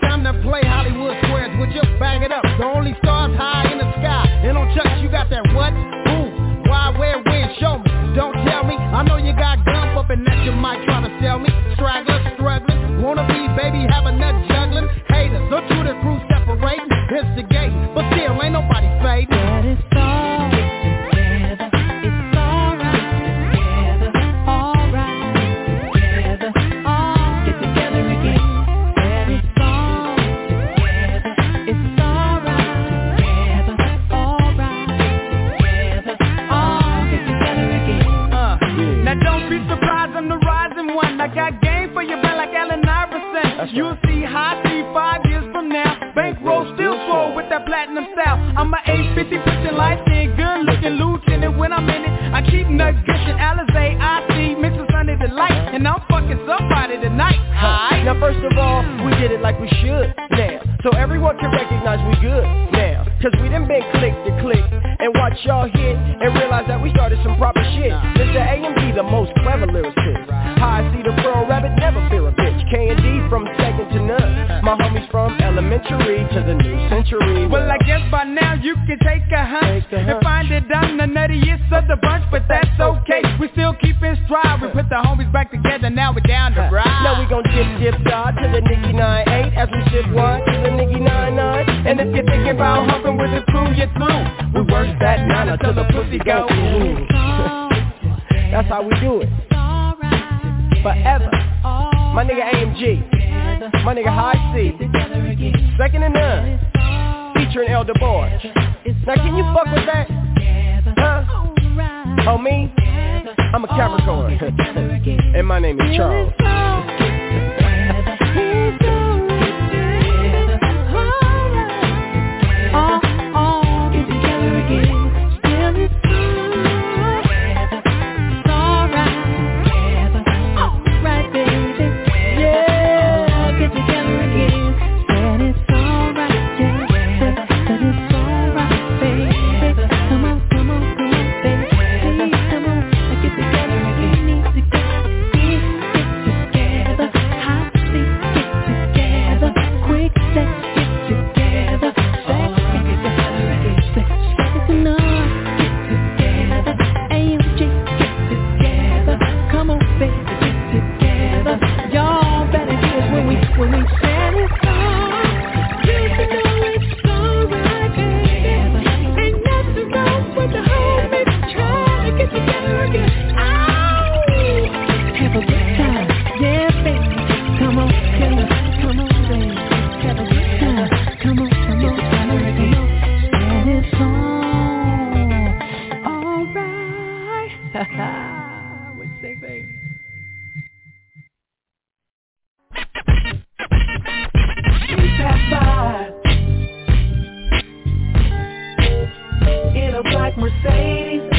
like Mercedes.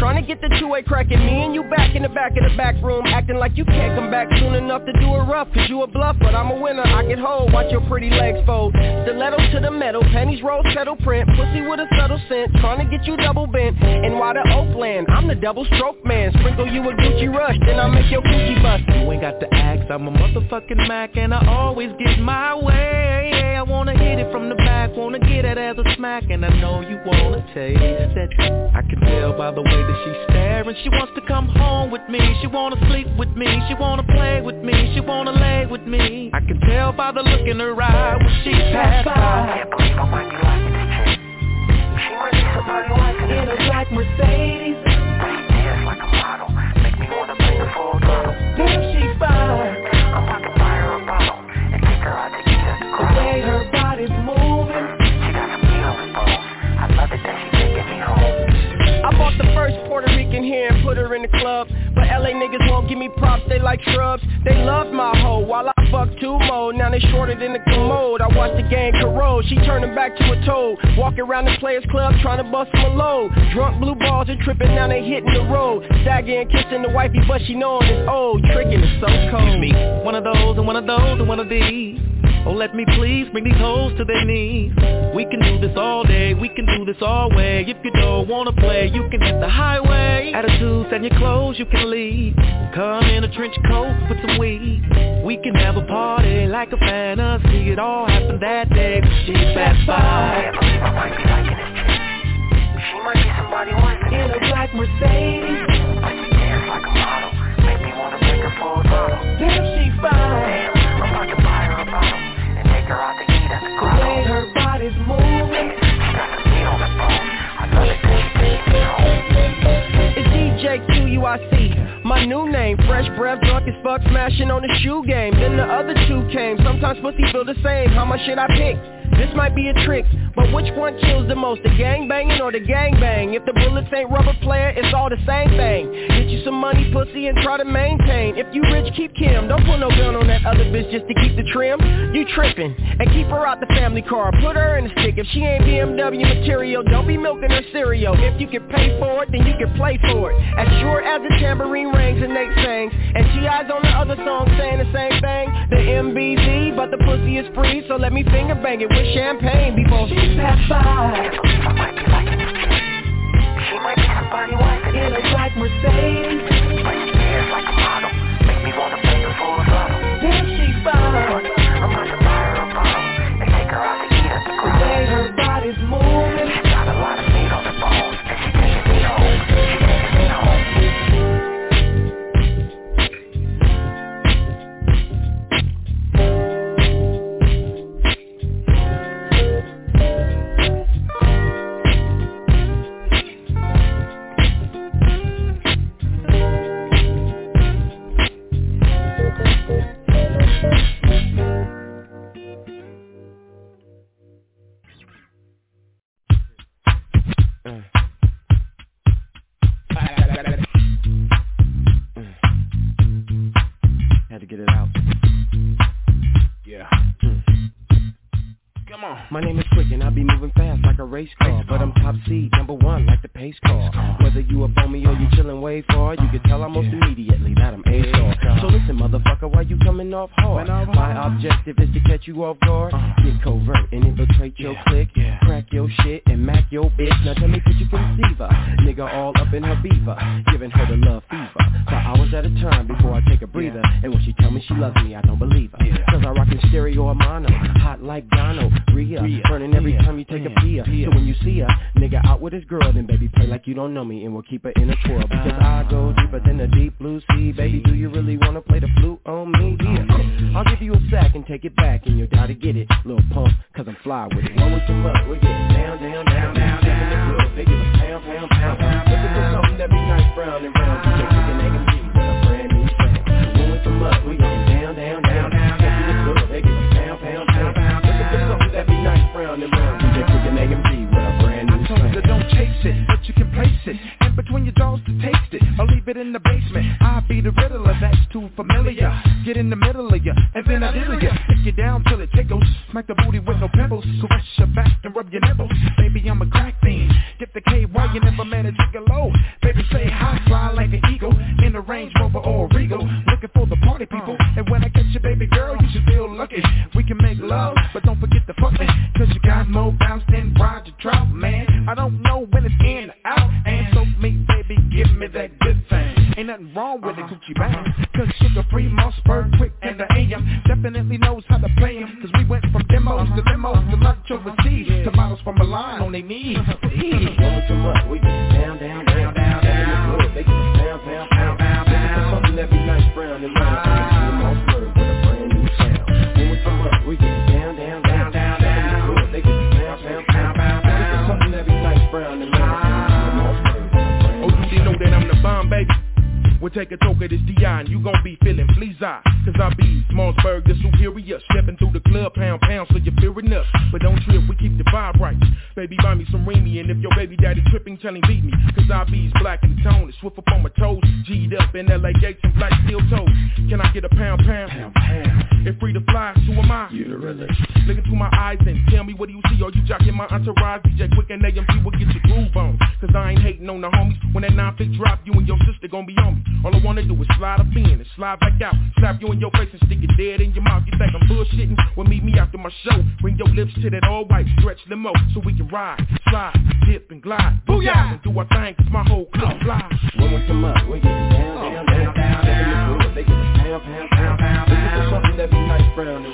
Trying to get the two-way cracking Me and you back in the back of the back room Acting like you can't come back soon enough to do it rough Cause you a bluff, but I'm a winner. I get hold, watch your pretty legs fold. Stiletto to the metal, panties roll, settle print. Pussy with a subtle scent, trying to get you double bent. And why the Oakland, I'm the double stroke man. Sprinkle you a Gucci rush, then I make your Gucci bust. You ain't got to ask, I'm a motherfucking Mac And I always get my way. I wanna hit it from the back, wanna get it as a smack And I know you wanna taste it. I can tell by the way that she's staring. She wants to come home with me. She wanna sleep with me. She wanna play with me. She wanna lay with me. I can tell by the look in her eye When she passed by. Can't believe I might be liking this She might be somebody liking In a black Mercedes in the club. But LA niggas won't give me props, they like shrubs They love my hoe while I fuck two more. Now they shorter than the commode. I watch the game corrode, she turning back to a toad. Walk around the players club trying to bust a load. Drunk blue balls are tripping, now they hitting the road. Sagging kissing the wifey but she knowing it's old. Tricking is so cold. Me. One of those and one of those and one of these Oh, let me please bring these hoes to their knees. We can do this all day, we can do this all way. If you don't wanna play, you can hit the highway. Attitudes and your clothes, you can leave. Come in a trench coat with some weed. We can have a party like a fantasy. It all happened that day, but she passed by. She might be somebody liking In a black Mercedes. Like a model Make me wanna bring her full Damn, she fine My new name Fresh breath, drunk as fuck, smashing on the shoe game. Then the other two came, sometimes pussy feel the same. How much should I pick? This might be a trick, but which one kills the most? The gang banging or the gang bang? If the bullets ain't rubber player, it's all the same thing. Get you some money, pussy, and try to maintain. If you rich, keep Kim, don't put no gun on that other bitch just to keep the trim. You tripping, and keep her out the family car. Put her in the stick, if she ain't BMW material Don't be milking her cereal. If you can pay for it, then you can play for it. As sure as the tambourine rings and Nate sings And T.I.'s on the other song saying the same thing. The MBZ, but the pussy is free So let me finger bang it. With champagne before she pass by. Can't believe I might be liking She might be somebody liking In a black Mercedes. Like a model Make me wanna bring her full throttle Damn, she I'm a bottle take her out to eat at the way her body's race car But I'm top seed, number one like the pace car. Whether you up on me or you chillin' way far You can tell almost immediately listen why you coming off hard? My objective is to catch you off guard. Get covert and infiltrate your clique. Crack your shit and mac your bitch. Now tell me could you conceive her? Nigga all up in her beaver. Giving her the love fever. For hours at a time before I take a breather. And when she tell me she loves me, I don't believe her. Cause I rock in stereo or mono Hot like Dono, Rhea. Burning every time you take a pee So when you see her, nigga out with his girl Then baby play like you don't know me. And we'll keep her in a twirl. Because I go deeper than the deep blue sea. Baby, do you really wanna play the flute? On me? Yeah. I'll give you a sack and take it back And you'll die to get it Little pump, cause I'm fly with it. One with some luck, we're getting down, down, down, down, down. The They give us pound, pound, pound, pound. Looking for something that be nice, brown and round it, but you can place it In between your jaws to taste it Or leave it in the basement I'll be the riddler, that's too familiar Get in the middle of ya, and then I diddle ya Take you down till it tickles Smack the booty with no pebbles. Caress your back and rub your nipples. Baby, I'm a crack fiend. Get the K while you never manage to get low. Baby, say hi, fly like an eagle. In a Range Rover or a Regal. Looking for the party people. And when I catch you, baby girl, you should feel lucky. We can make love, but don't forget to fuck me. Cause you got more bounce than Roger Troutman. I don't know when out. And so me, baby, give me that good thing. Ain't nothing wrong with the uh-huh. coochie bang. Cause Suga Free, Mausberg, Quik, and the AM definitely knows how to play 'em. Cause we went from demos to uh-huh. limos to lunch overseas to models from Milan on their knees. Please. Come up, we We'll take a toke of this Dion, and you gon' be feeling fleas eye ah. Cause I be Smallsburg the superior. Stepping through the club pound pound so you're fearing up But don't trip, we keep the vibe right. Baby buy me some Remy and if your baby daddy tripping tell him beat me. Cause I be's black in the tone, it's swift up on my toes. G'd up in LA gates and black steel toes. Can I get a pound pound? Pound pound. If free to fly, who am I? You the Look into my eyes and tell me what do you see? Are you jocking my entourage? DJ Quik and AMG will get your groove on. Cause I ain't hating on the homies. When that nine fit drop, you and your sister gon' be on me all I wanna do is slide up in and slide back out Slap you in your face and stick it dead in your mouth You think I'm bullshitting? Well meet me after my show Bring your lips to that all white stretch limo So we can ride, slide, dip and glide Booyah! And do our thing cause my whole club fly When we come up, we get down, down, down, down, down. They get pound, pound, pound, pound, pound. Something that be nice, brown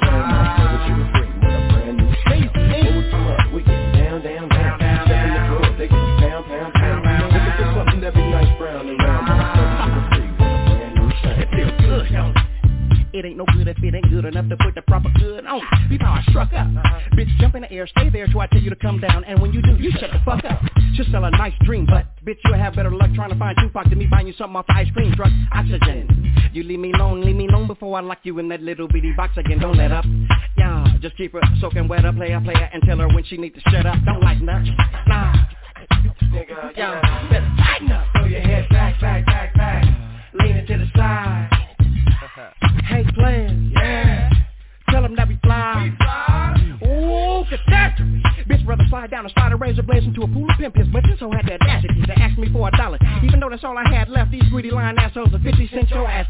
It ain't no good if it ain't good enough to put the proper good on. Be power struck up. Bitch, jump in the air, stay there till I tell you to come down. And when you do, you shut the fuck up. Just sell a nice dream, but bitch, you'll have better luck trying to find Tupac than me buying you something off the ice cream truck. Oxygen. You leave me alone, leave me alone before I lock you in that little bitty box again. Don't let up. Yeah, just keep her soaking wet up, player, player, and tell her when she need to shut up. Don't lighten up. Nah. Nigga, Yeah, better tighten up. Throw your head these greedy lying assholes are 50 cent your ass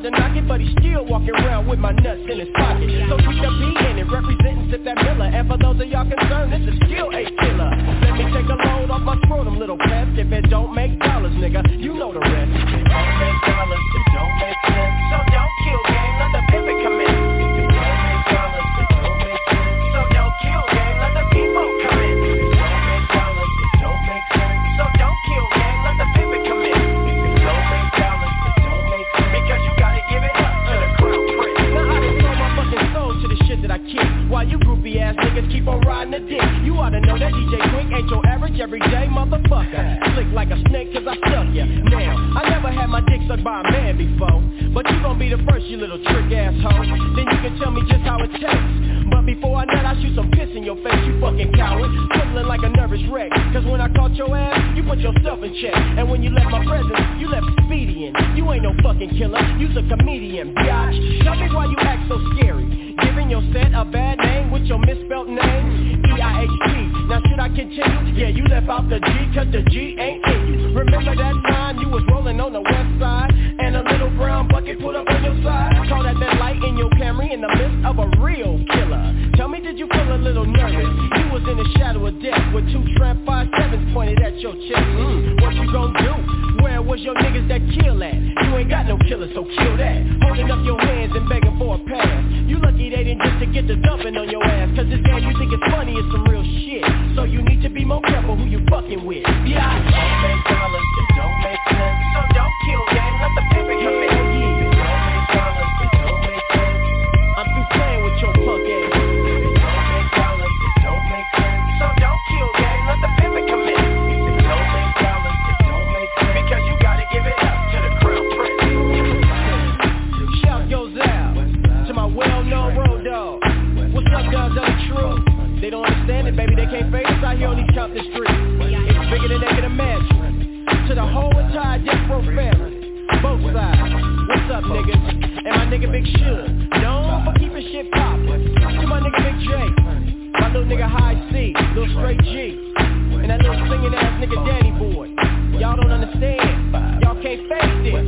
tried to knock it, but he's still walking around with my nuts in his pocket. So keep the be in it, representing Sip that Miller, and for those of y'all concerned, this is still a killer. Let me take a load off my scrotum, little pest, if it don't make dollars, nigga, you know the rest. If it don't make dollars, it don't make sense. So don't kill game, everyday motherfucker. Slick like a snake cause I stuck ya. Now, I never had my dick sucked by a man before. But you gon' be the first, you little trick asshole. Then you can tell me just how it tastes. But before I nut, I shoot some piss in your face, you fucking coward. Trembling like a nervous wreck. Cause when I caught your ass, you put yourself in check. And when you left my presence, you left speedy in. You ain't no fucking killer, you's a comedian, biatch. Tell me why you act so scary. Your set a bad name with your misspelled name. E-I-H-T. Now should I continue? Yeah, you left out the G cause the G ain't in you. Remember that time you was rolling on the west side and a little brown bucket put up on your side? Call that that light in your Camry in the midst of a real killer. Tell me, did you feel a little nervous? You was in the shadow of death with two tramp five sevens pointed at your chest. Mm, what you gonna do? Was your niggas that kill at? You ain't got no killer, so kill that. Holding up your hands and begging for a pass. You lucky they didn't just to get the dumping on your ass. Cause this game you think it's funny is some real shit. So you need to be more careful who you fucking with. Yeah, don't make dollars, don't make sense. So don't kill out here on these Compton streets. It's bigger than they can imagine. To the whole entire Death Row family. Both sides. What's up, niggas? And my nigga Big Suge. Known for keeping shit poppin'. To my nigga Big J. My little nigga High C. Little Straight G. And that little singing ass nigga Danny Boy. Y'all don't understand. Y'all can't fake this.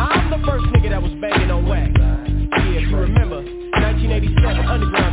I'm the first nigga that was banging on wax. Yeah, remember, 1987 underground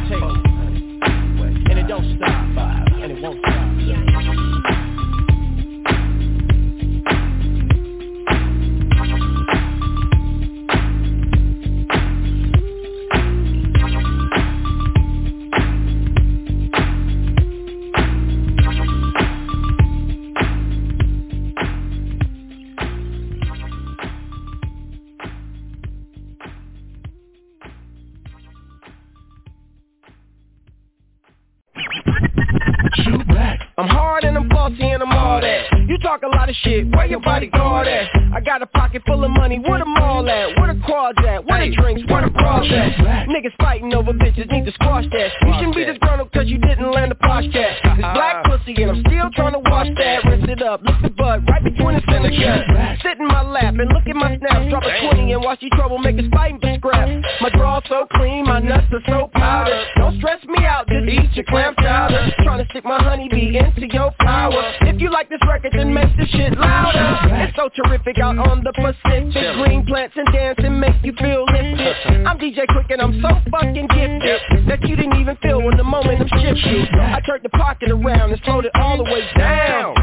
talk a lot of shit, where your bodyguard at? I got a pocket full of money, where the mall at? Where the quads at? Where the drinks? Where the bras at? Niggas fighting over bitches, need to squash that. You shouldn't be disgruntled cause you didn't land a posh cat. This black pussy and I'm still trying to wash that. Rinse it up, lift the butt right between the center cut. Sit in my lap and look at my snaps. Drop a 20 and watch these troublemakers fighting for scraps. My draw's so clean, my nuts are so powder. Don't stress me out, just eat your clam chowder. Trying to stick my honeybee into your power. If you like this record, then make the shit louder. It's so terrific out on the Pacific. Green plants and dancing make you feel lifted. I'm DJ Quik and I'm so fucking gifted that you didn't even feel when the moment I'm shifted. I turned the pocket around and slowed it all the way down.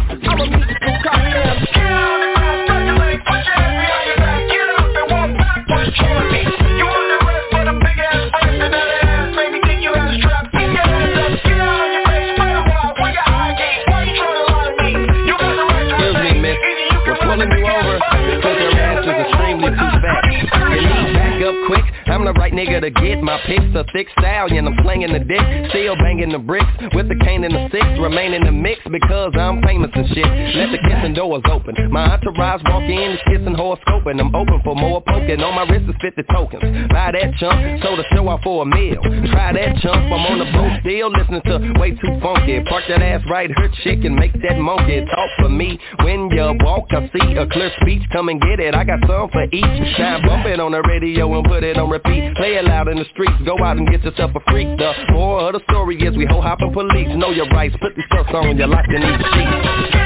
Nigga to get my pics. A thick stallion, I'm slanging the dick. Still banging the bricks with the cane and the six Remain in the mix because I'm famous and shit. Let the kissing doors open. My entourage walk in, it's kissing horoscope, and I'm open for more poking. On my wrist is 50 tokens. Buy that chunk, so to show off for a meal. Try that chunk, I'm on the boat. Still Listening to way too funky. Park that ass right, her chick and make that monkey Talk for me. When you walk I see a clear speech, come and get it. I got some for each. Now bump it on the radio and put it on repeat. Play it loud in the streets, go out and get yourself a freak. The more of the story is we ho hopping police. Know your rights, put these stuff on you locked in these sheets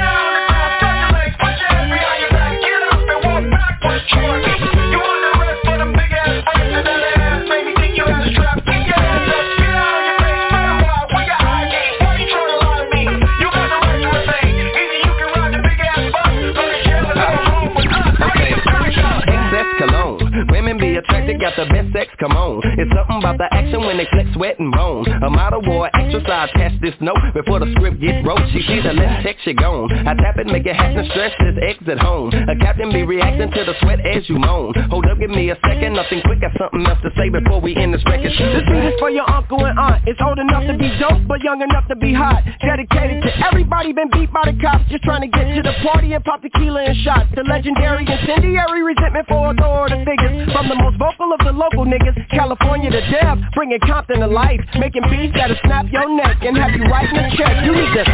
Be attracted, got the best sex, come on. It's something about the action when they flex, sweat, and moan A model war exercise, catch this note Before the script gets wrote She see the left text, she gone. I tap it, make it happen, stress this exit home. A captain be reacting to the sweat as you moan. Hold up, give me a second, nothing quick Got something else to say before we end this record. This beat is for your uncle and aunt. It's old enough to be dope, but young enough to be hot. Dedicated to everybody been beat by the cops Just trying to get to the party and pop tequila and shots. The legendary incendiary resentment for authority figures the most vocal of the local niggas. California to death, bringing Compton to life. Making beats that'll snap your neck and have you writing a check. You need to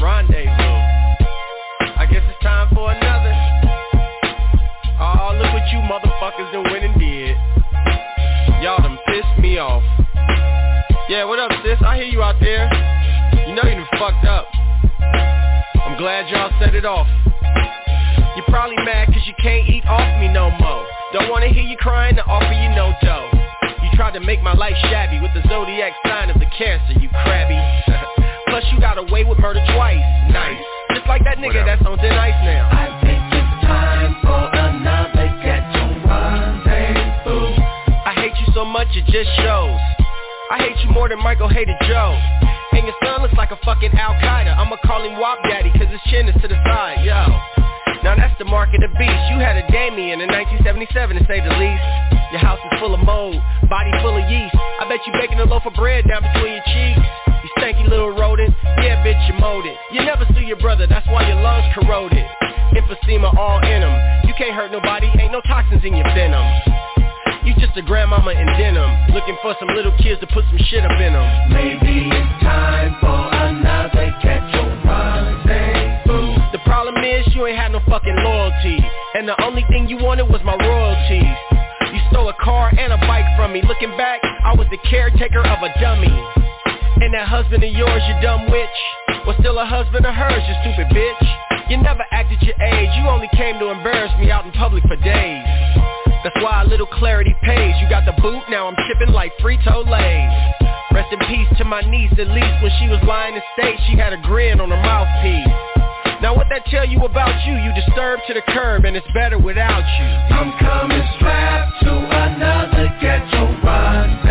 Rendezvous. I guess it's time for another. Oh, look what you motherfuckers done went and did. Y'all done pissed me off. Yeah, what up, sis? I hear you out there. You know you done fucked up. I'm glad y'all set it off. You're probably mad cause you can't eat off me no more. Don't wanna hear you crying to offer you no dough. You tried to make my life shabby with the zodiac sign of the cancer, you crabby. (laughs) Plus you got away with murder twice. Nice. Just like that nigga that's on thin ice now. I think it's time for another ghetto rendezvous. I hate you so much it just shows. I hate you more than Michael hated Joe. And your son looks like a fucking Al-Qaeda. I'ma call him Wop Daddy cause his chin is to the side, yo. Now that's the mark of the beast. You had a Damien in 1977 to say the least. Your house is full of mold, body full of yeast. I bet you baking a loaf of bread down between your cheeks. You stanky little rodent, yeah bitch you molded. You never sue your brother, that's why your lungs corroded. Emphysema all in them. You can't hurt nobody, ain't no toxins in your venom. You just a grandmama in denim, looking for some little kids to put some shit up in them. Maybe it's time for another ghetto rendezvous. The problem is you ain't had no fucking loyalty, and the only thing you wanted was my royalties. You stole a car and a bike from me. Looking back, I was the caretaker of a dummy. That husband of yours, you dumb witch, was still a husband of hers, you stupid bitch. You never acted your age, you only came to embarrass me out in public for days. That's why a little clarity pays. You got the boot, now I'm chipping like Frito-Lays. Rest in peace to my niece, at least when she was lying in state, she had a grin on her mouthpiece. Now what that tell you about you? You disturbed to the curb and it's better without you. I'm coming strapped to another ghetto rendezvous.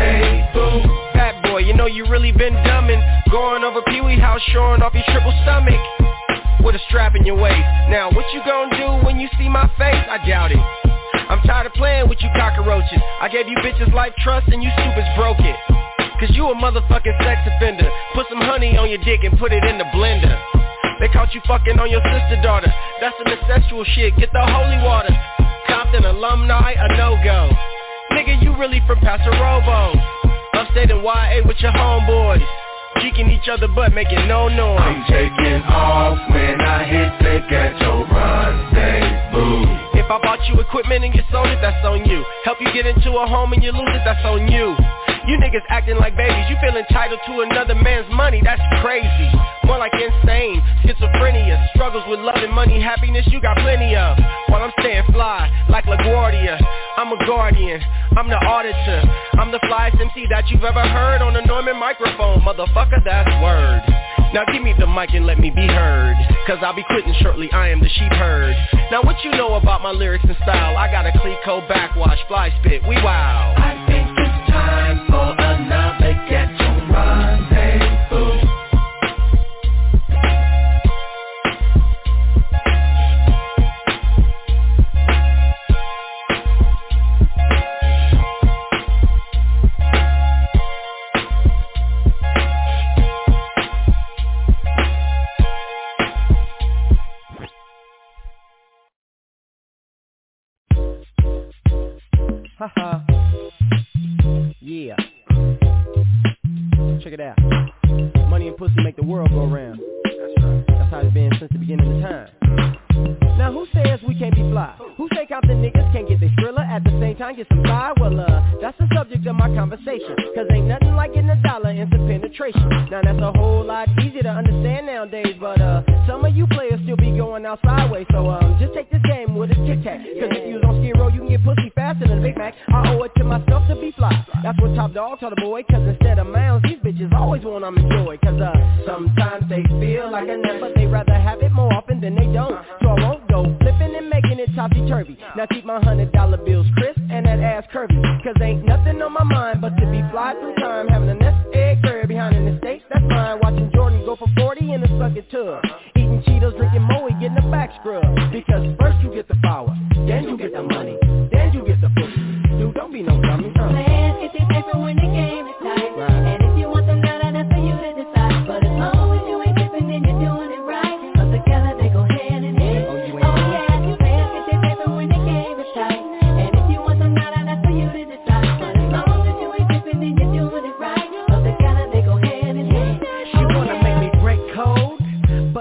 You really been dumbing. Going over Pee Wee House, showing off your triple stomach. With a strap in your waist. Now what you gonna do when you see my face? I doubt it. I'm tired of playing with you cockroaches. I gave you bitches life trust and you stupids broke it. Cause you a motherfucking sex offender. Put some honey on your dick and put it in the blender. They caught you fucking on your sister daughter. That's some sexual shit. Get the holy water. Compton alumni, a no-go. Nigga, you really from Paso Robles. In YA with your homeboys. Geeking each other but making no noise. I'm taking off when I hit the ghetto rendezvous. If I bought you equipment and you sold it, that's on you. Help you get into a home and you lose it, that's on you. You niggas acting like babies, you feel entitled to another man's money, that's crazy. more like insane. Schizophrenia, struggles with love and money, happiness you got plenty of. While I'm staying fly, like LaGuardia, I'm a guardian, I'm the auditor. I'm the flyest MC that you've ever heard on a Neumann microphone, motherfucker, that's word. Now give me the mic and let me be heard. Cause I'll be quitting shortly, I am the sheep herd. Now what you know about my lyrics and style? I got a Clico backwash, fly spit, we wow Oh. It out. Money and pussy make the world go round. That's how it's been since the beginning of time. Now who says we can't be fly? Who say Compton niggas can't get their thriller at the same time get some fly? Well uh, that's the subject of my conversation Cause ain't nothing like getting a dollar into penetration Now that's a whole lot easier to understand nowadays But uh, some of you players still be going out sideways So um, just take this game with a tic tac Cause if you on skid row you can get pussy faster than a Big Mac I owe it to myself to be fly That's what Top Dog told the boy Cause instead of mounds these bitches always want them enjoy Cause uh, sometimes they feel like a nut But they rather have it more often than they don't. So I won't go flipping and making it topsy-turvy. Now keep my hundred dollar bills crisp and that ass curvy. Cause ain't nothing on my mind but to be fly through time Having a nest egg curve behind in the States, that's fine. Watching Jordan go for 40 in a sucking tub. Eating Cheetos, drinking Moe, getting a back scrub. Because first you get the power, then you get the money Then you get the pussy. Dude, don't be no dummy uh. Players get their paper when the game is tight. And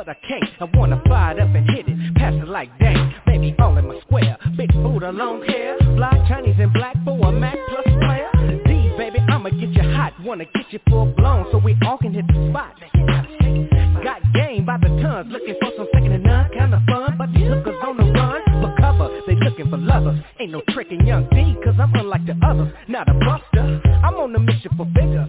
but I can't. I wanna fire it up and hit it, pass it like dang. Baby, all in my square, big Buddha, long hair, black Chinese and black for a Mac plus player. D, baby, I'ma get you hot, wanna get you full blown, so we all can hit the spot. Got game by the tons, looking for some second and none, kinda fun, but these hookers on the run for cover. They looking for lovers, ain't no tricking young D, cause I'm unlike the others, not a buster. I'm on a mission for bigger,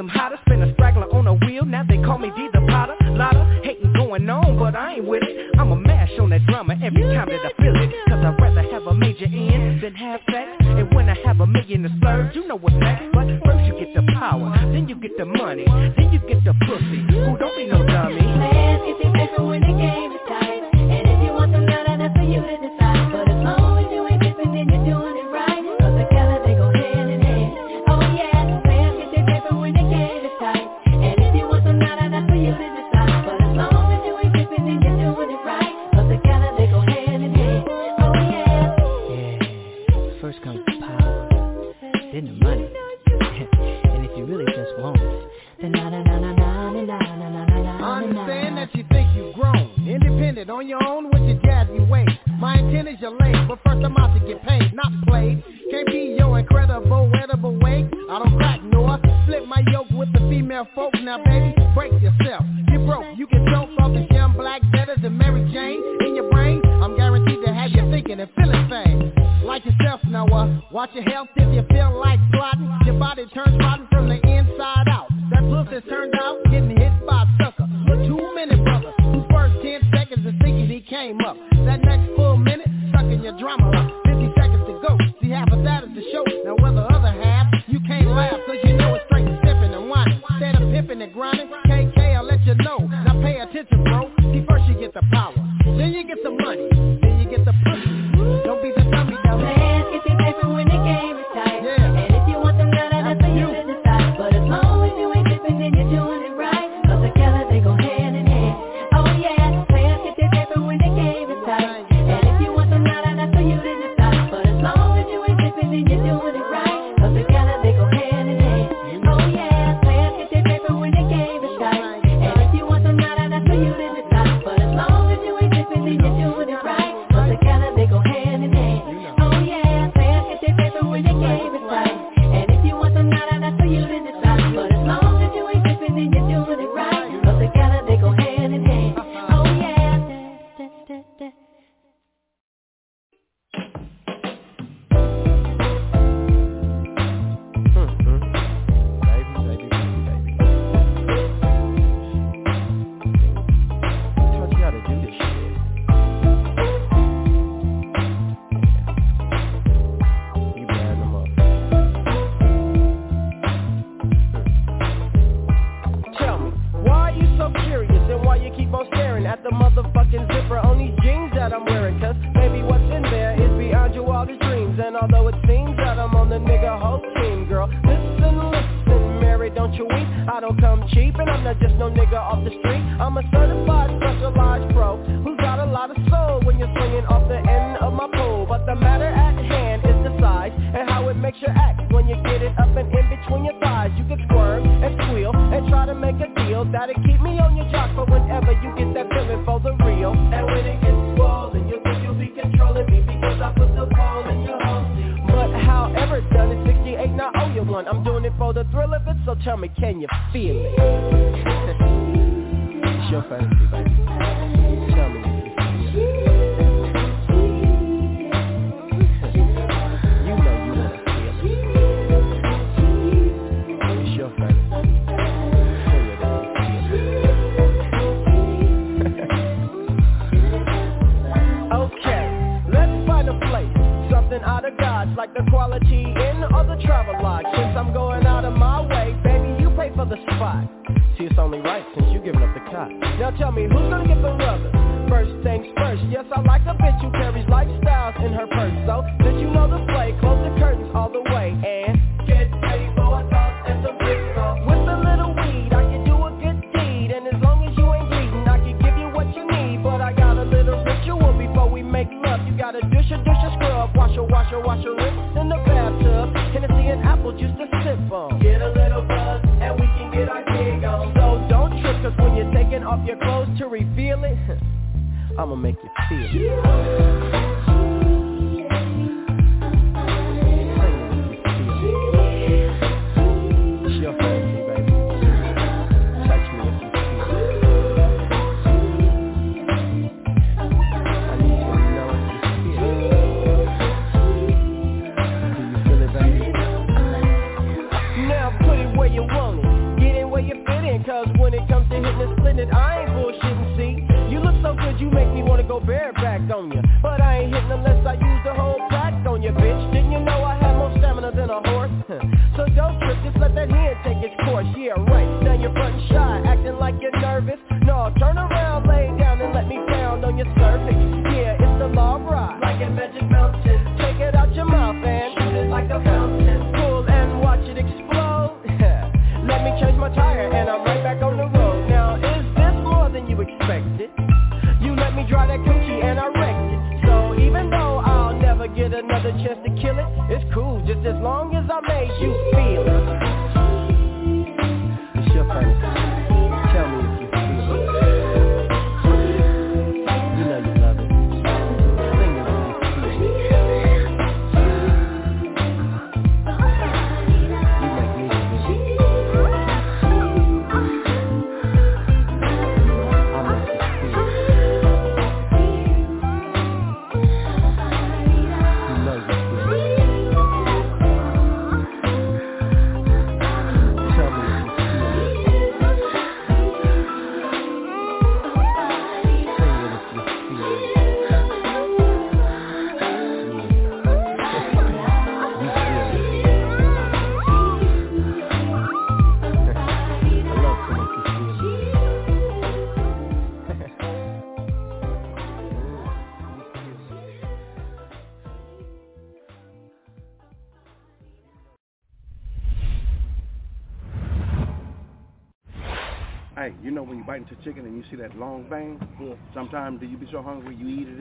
it hotter, spin a straggler on a wheel, now they call me D the Potter. Lotta hating going on, but I ain't with it. I'ma mash on that drummer every time that I feel it, cause I'd rather have a major in than have sex. And when I have a million to splurge, you know what's next. But first you get the power, then you get the money, then you get the pussy. Who don't be no dummy. try to make a deal that'll keep me on your track. But whenever you get that feeling for the real And when it gets swollen, you think you'll be controlling me Because I put the ball in your hole But however it's done, it's 68, now owe you one I'm doing it for the thrill of it, so tell me, can you feel it? you see that long thing? Yeah. Sometimes do you be so hungry you eat it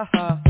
Haha. yeah.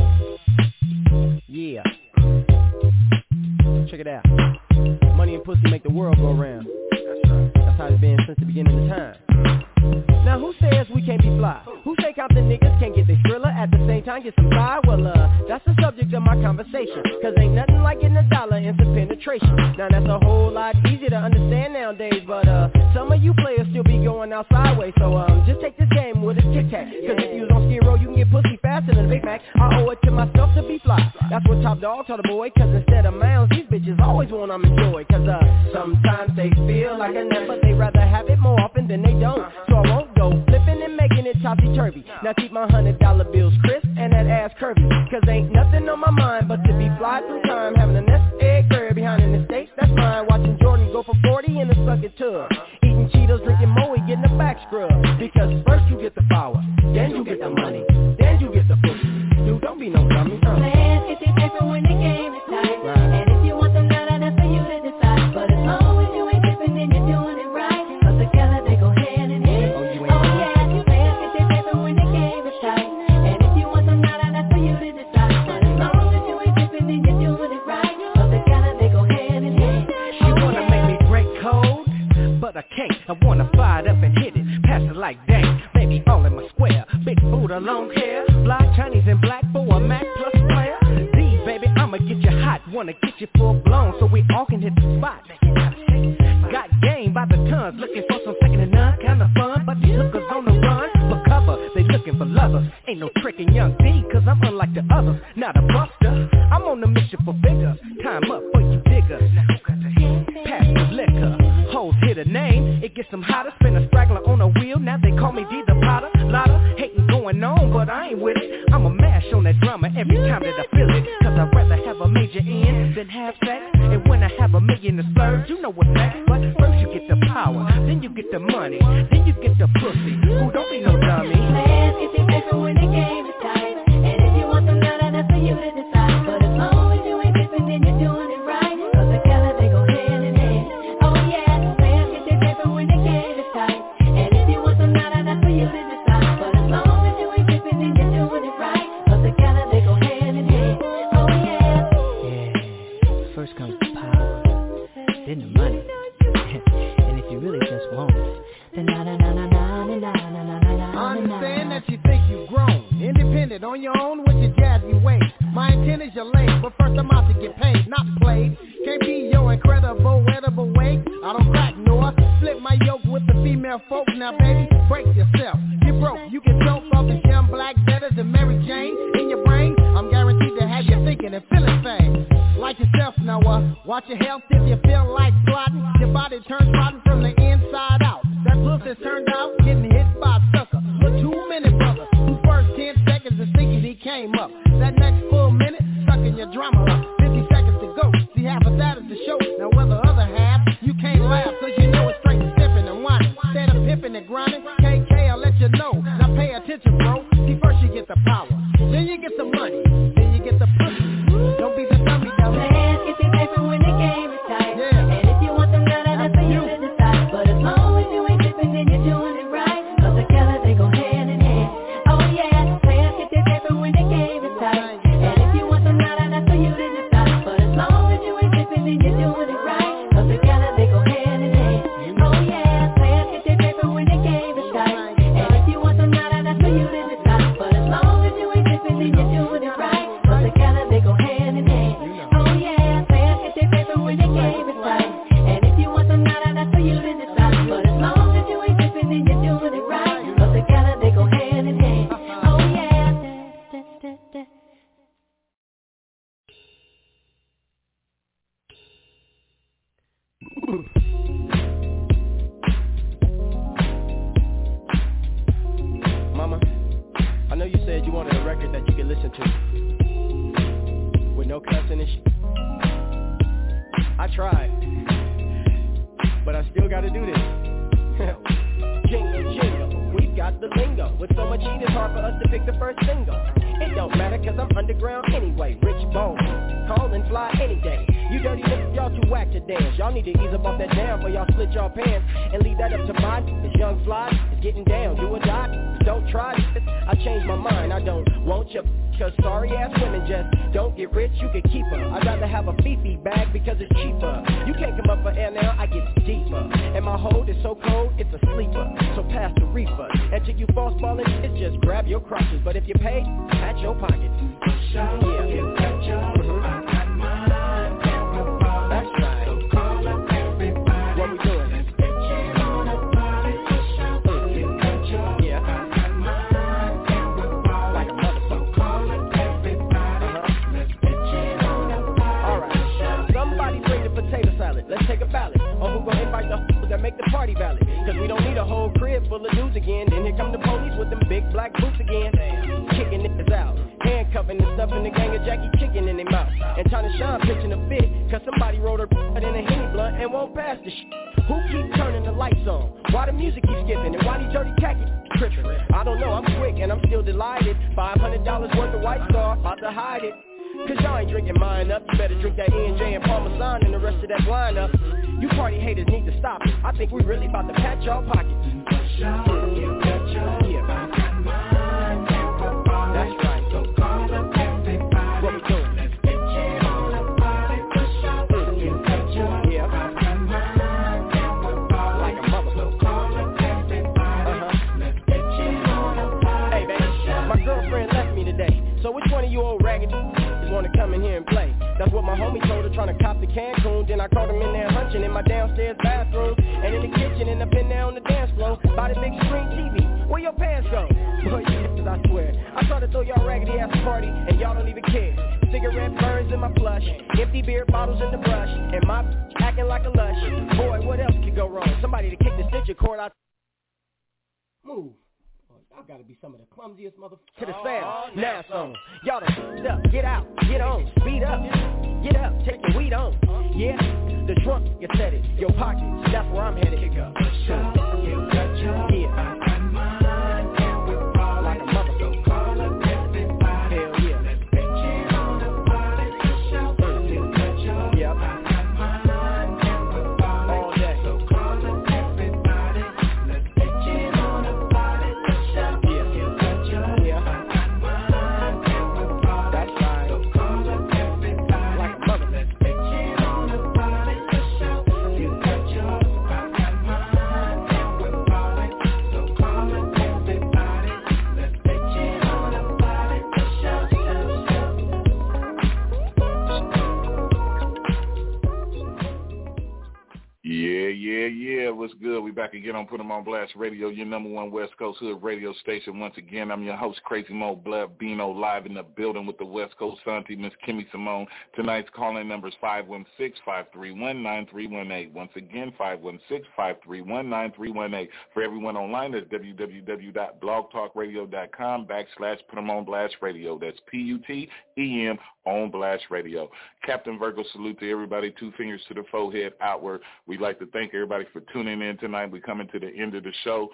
Put 'em on Blast Radio, your number one West Coast Hood radio station. Once again, I'm your host, Crazy Mo Blood Bino, live in the building with the West Coast Auntie, Miss Kimmy Simone. Tonight's calling number is 516-531-9318. Once again, 516-531-9318. For everyone online, that's www.blogtalkradio.com backslash put them on Blast Radio. That's P-U-T-E-M on Blast Radio. Captain Virgo, salute to everybody. Two fingers to the forehead, outward. We'd like to thank everybody for tuning in tonight. We're coming to the end of the show.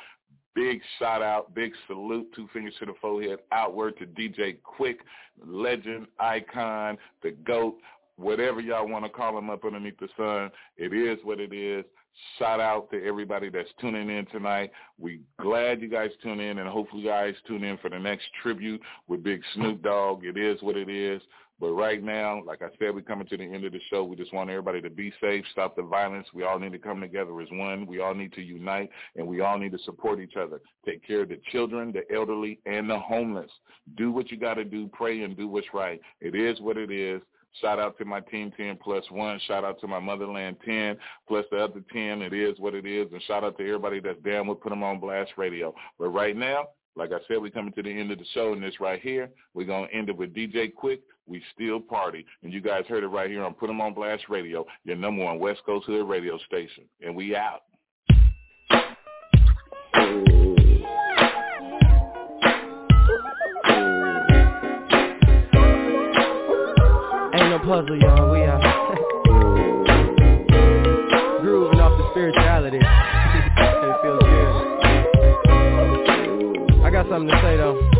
Big shout out, big salute, two fingers to the forehead, outward to DJ Quik, legend, icon, the GOAT, whatever y'all want to call him up underneath the sun. It is what it is. Shout out to everybody that's tuning in tonight. We glad you guys tune in, and hopefully you guys tune in for the next tribute with Big Snoop Dogg. It is what it is. But right now, like I said, we're coming to the end of the show. We just want everybody to be safe, stop the violence. We all need to come together as one. We all need to unite, and we all need to support each other. Take care of the children, the elderly, and the homeless. Do what you got to do. Pray and do what's right. It is what it is. Shout out to my team 10 plus one. Shout out to my motherland 10 plus the other 10. It is what it is. And shout out to everybody that's down with Put 'em on Blast Radio. But right now, like I said, we're coming to the end of the show, and this right here, we're going to end it with DJ Quik. We still party. And you guys heard it right here on Put 'em on Blast Radio, your number one West Coast Hood radio station. And we out. Ain't no puzzle, y'all. We out. Something to say though.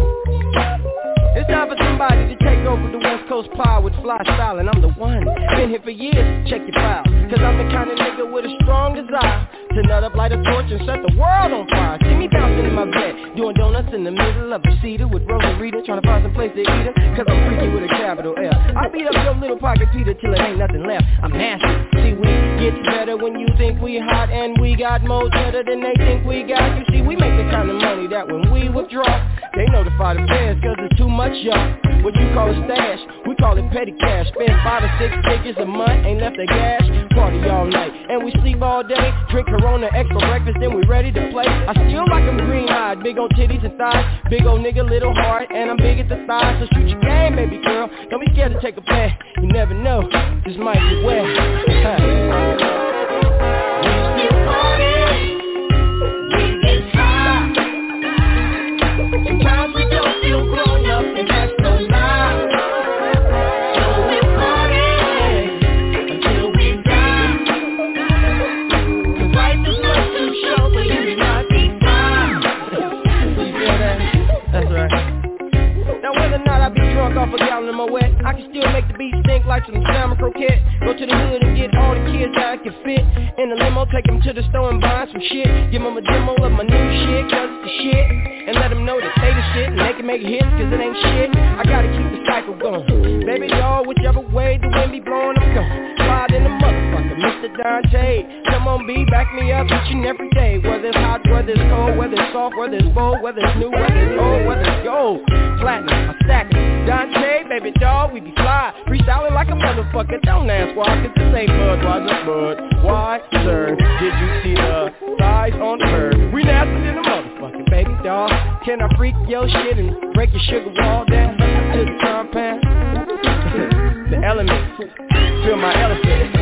Time for somebody to take over the West Coast power with fly style, and I'm the one. Been here for years, check your file. Cause I'm the kind of nigga with a strong desire to nut up, light a torch, and set the world on fire. See me bouncing in my bed, doing donuts in the middle of a cedar with Rosa Rita, trying to find some place to eat her. Cause I'm freaky with a capital L. I beat up your little pocket Peter till it ain't nothing left. I'm nasty. See, we get better when you think we hot, and we got more cheddar than they think we got. You see, we make the kind of money that when we withdraw, they notify the feds cause it's too much, What you call a stash, we call it petty cash. Spend five or six figures a month, ain't left a gash. Party all night, and we sleep all day. Drink Corona X for breakfast, then we ready to play. I still like them green-eyed, big on titties and thighs. Big old nigga, little heart, and I'm big at the thighs. So shoot your game, baby girl. Don't be scared to take a bet. You never know, this might be wet. (laughs) off a gallon of my wet, I can still make the beat stink like some salmon croquette. Go to the hood and get all the kids I can fit. In the limo, take them to the store and buy some shit. Give them a demo of my new shit, cause it's the shit. And let them know that they the shit and they can make hits cause it ain't shit. I gotta keep the cycle going. Baby doll, whichever way the wind be blowing, I'm going. Slide in the motherfucker. Mr. Dante, come on B, back me up each and every day. Whether it's hot, whether it's cold, whether it's soft, whether it's bold, whether it's new, whether it's old, whether it's gold. Platinum, I stack it. Dante, baby dog, we be fly. Freestyling like a motherfucker, don't ask why, cause this ain't Budweiser, bud. Why, sir, did you see the size on the bird? We nasty in the motherfucker, baby dog. Can I freak your shit and break your sugar wall down to the compound? the elements, feel my elephant.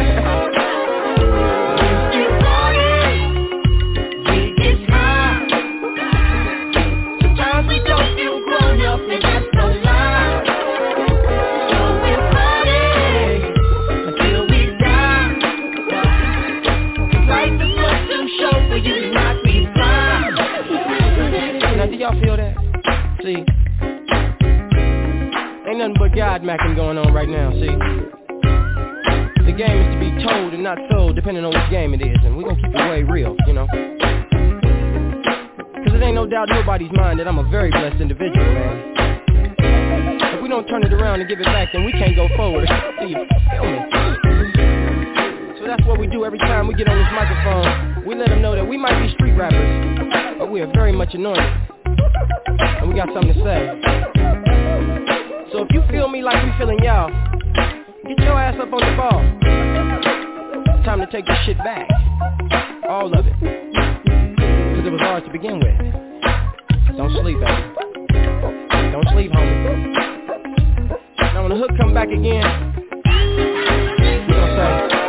God macking going on right now, see. The game is to be told and not sold depending on which game it is, and we're gonna keep it way real, you know. Cause it ain't no doubt in nobody's mind that I'm a very blessed individual, man. If we don't turn it around and give it back, then we can't go forward. (laughs) Do you feel me? So that's what we do every time we get on this microphone. We let them know that we might be street rappers, but we are very much anointed. And we got something to say. So if you feel me like we feeling y'all, get your ass up on the ball. It's time to take this shit back. All of it. Cause it was hard to begin with. Don't sleep, baby. Don't sleep, homie. Now when the hook come back again, you know what I'm saying?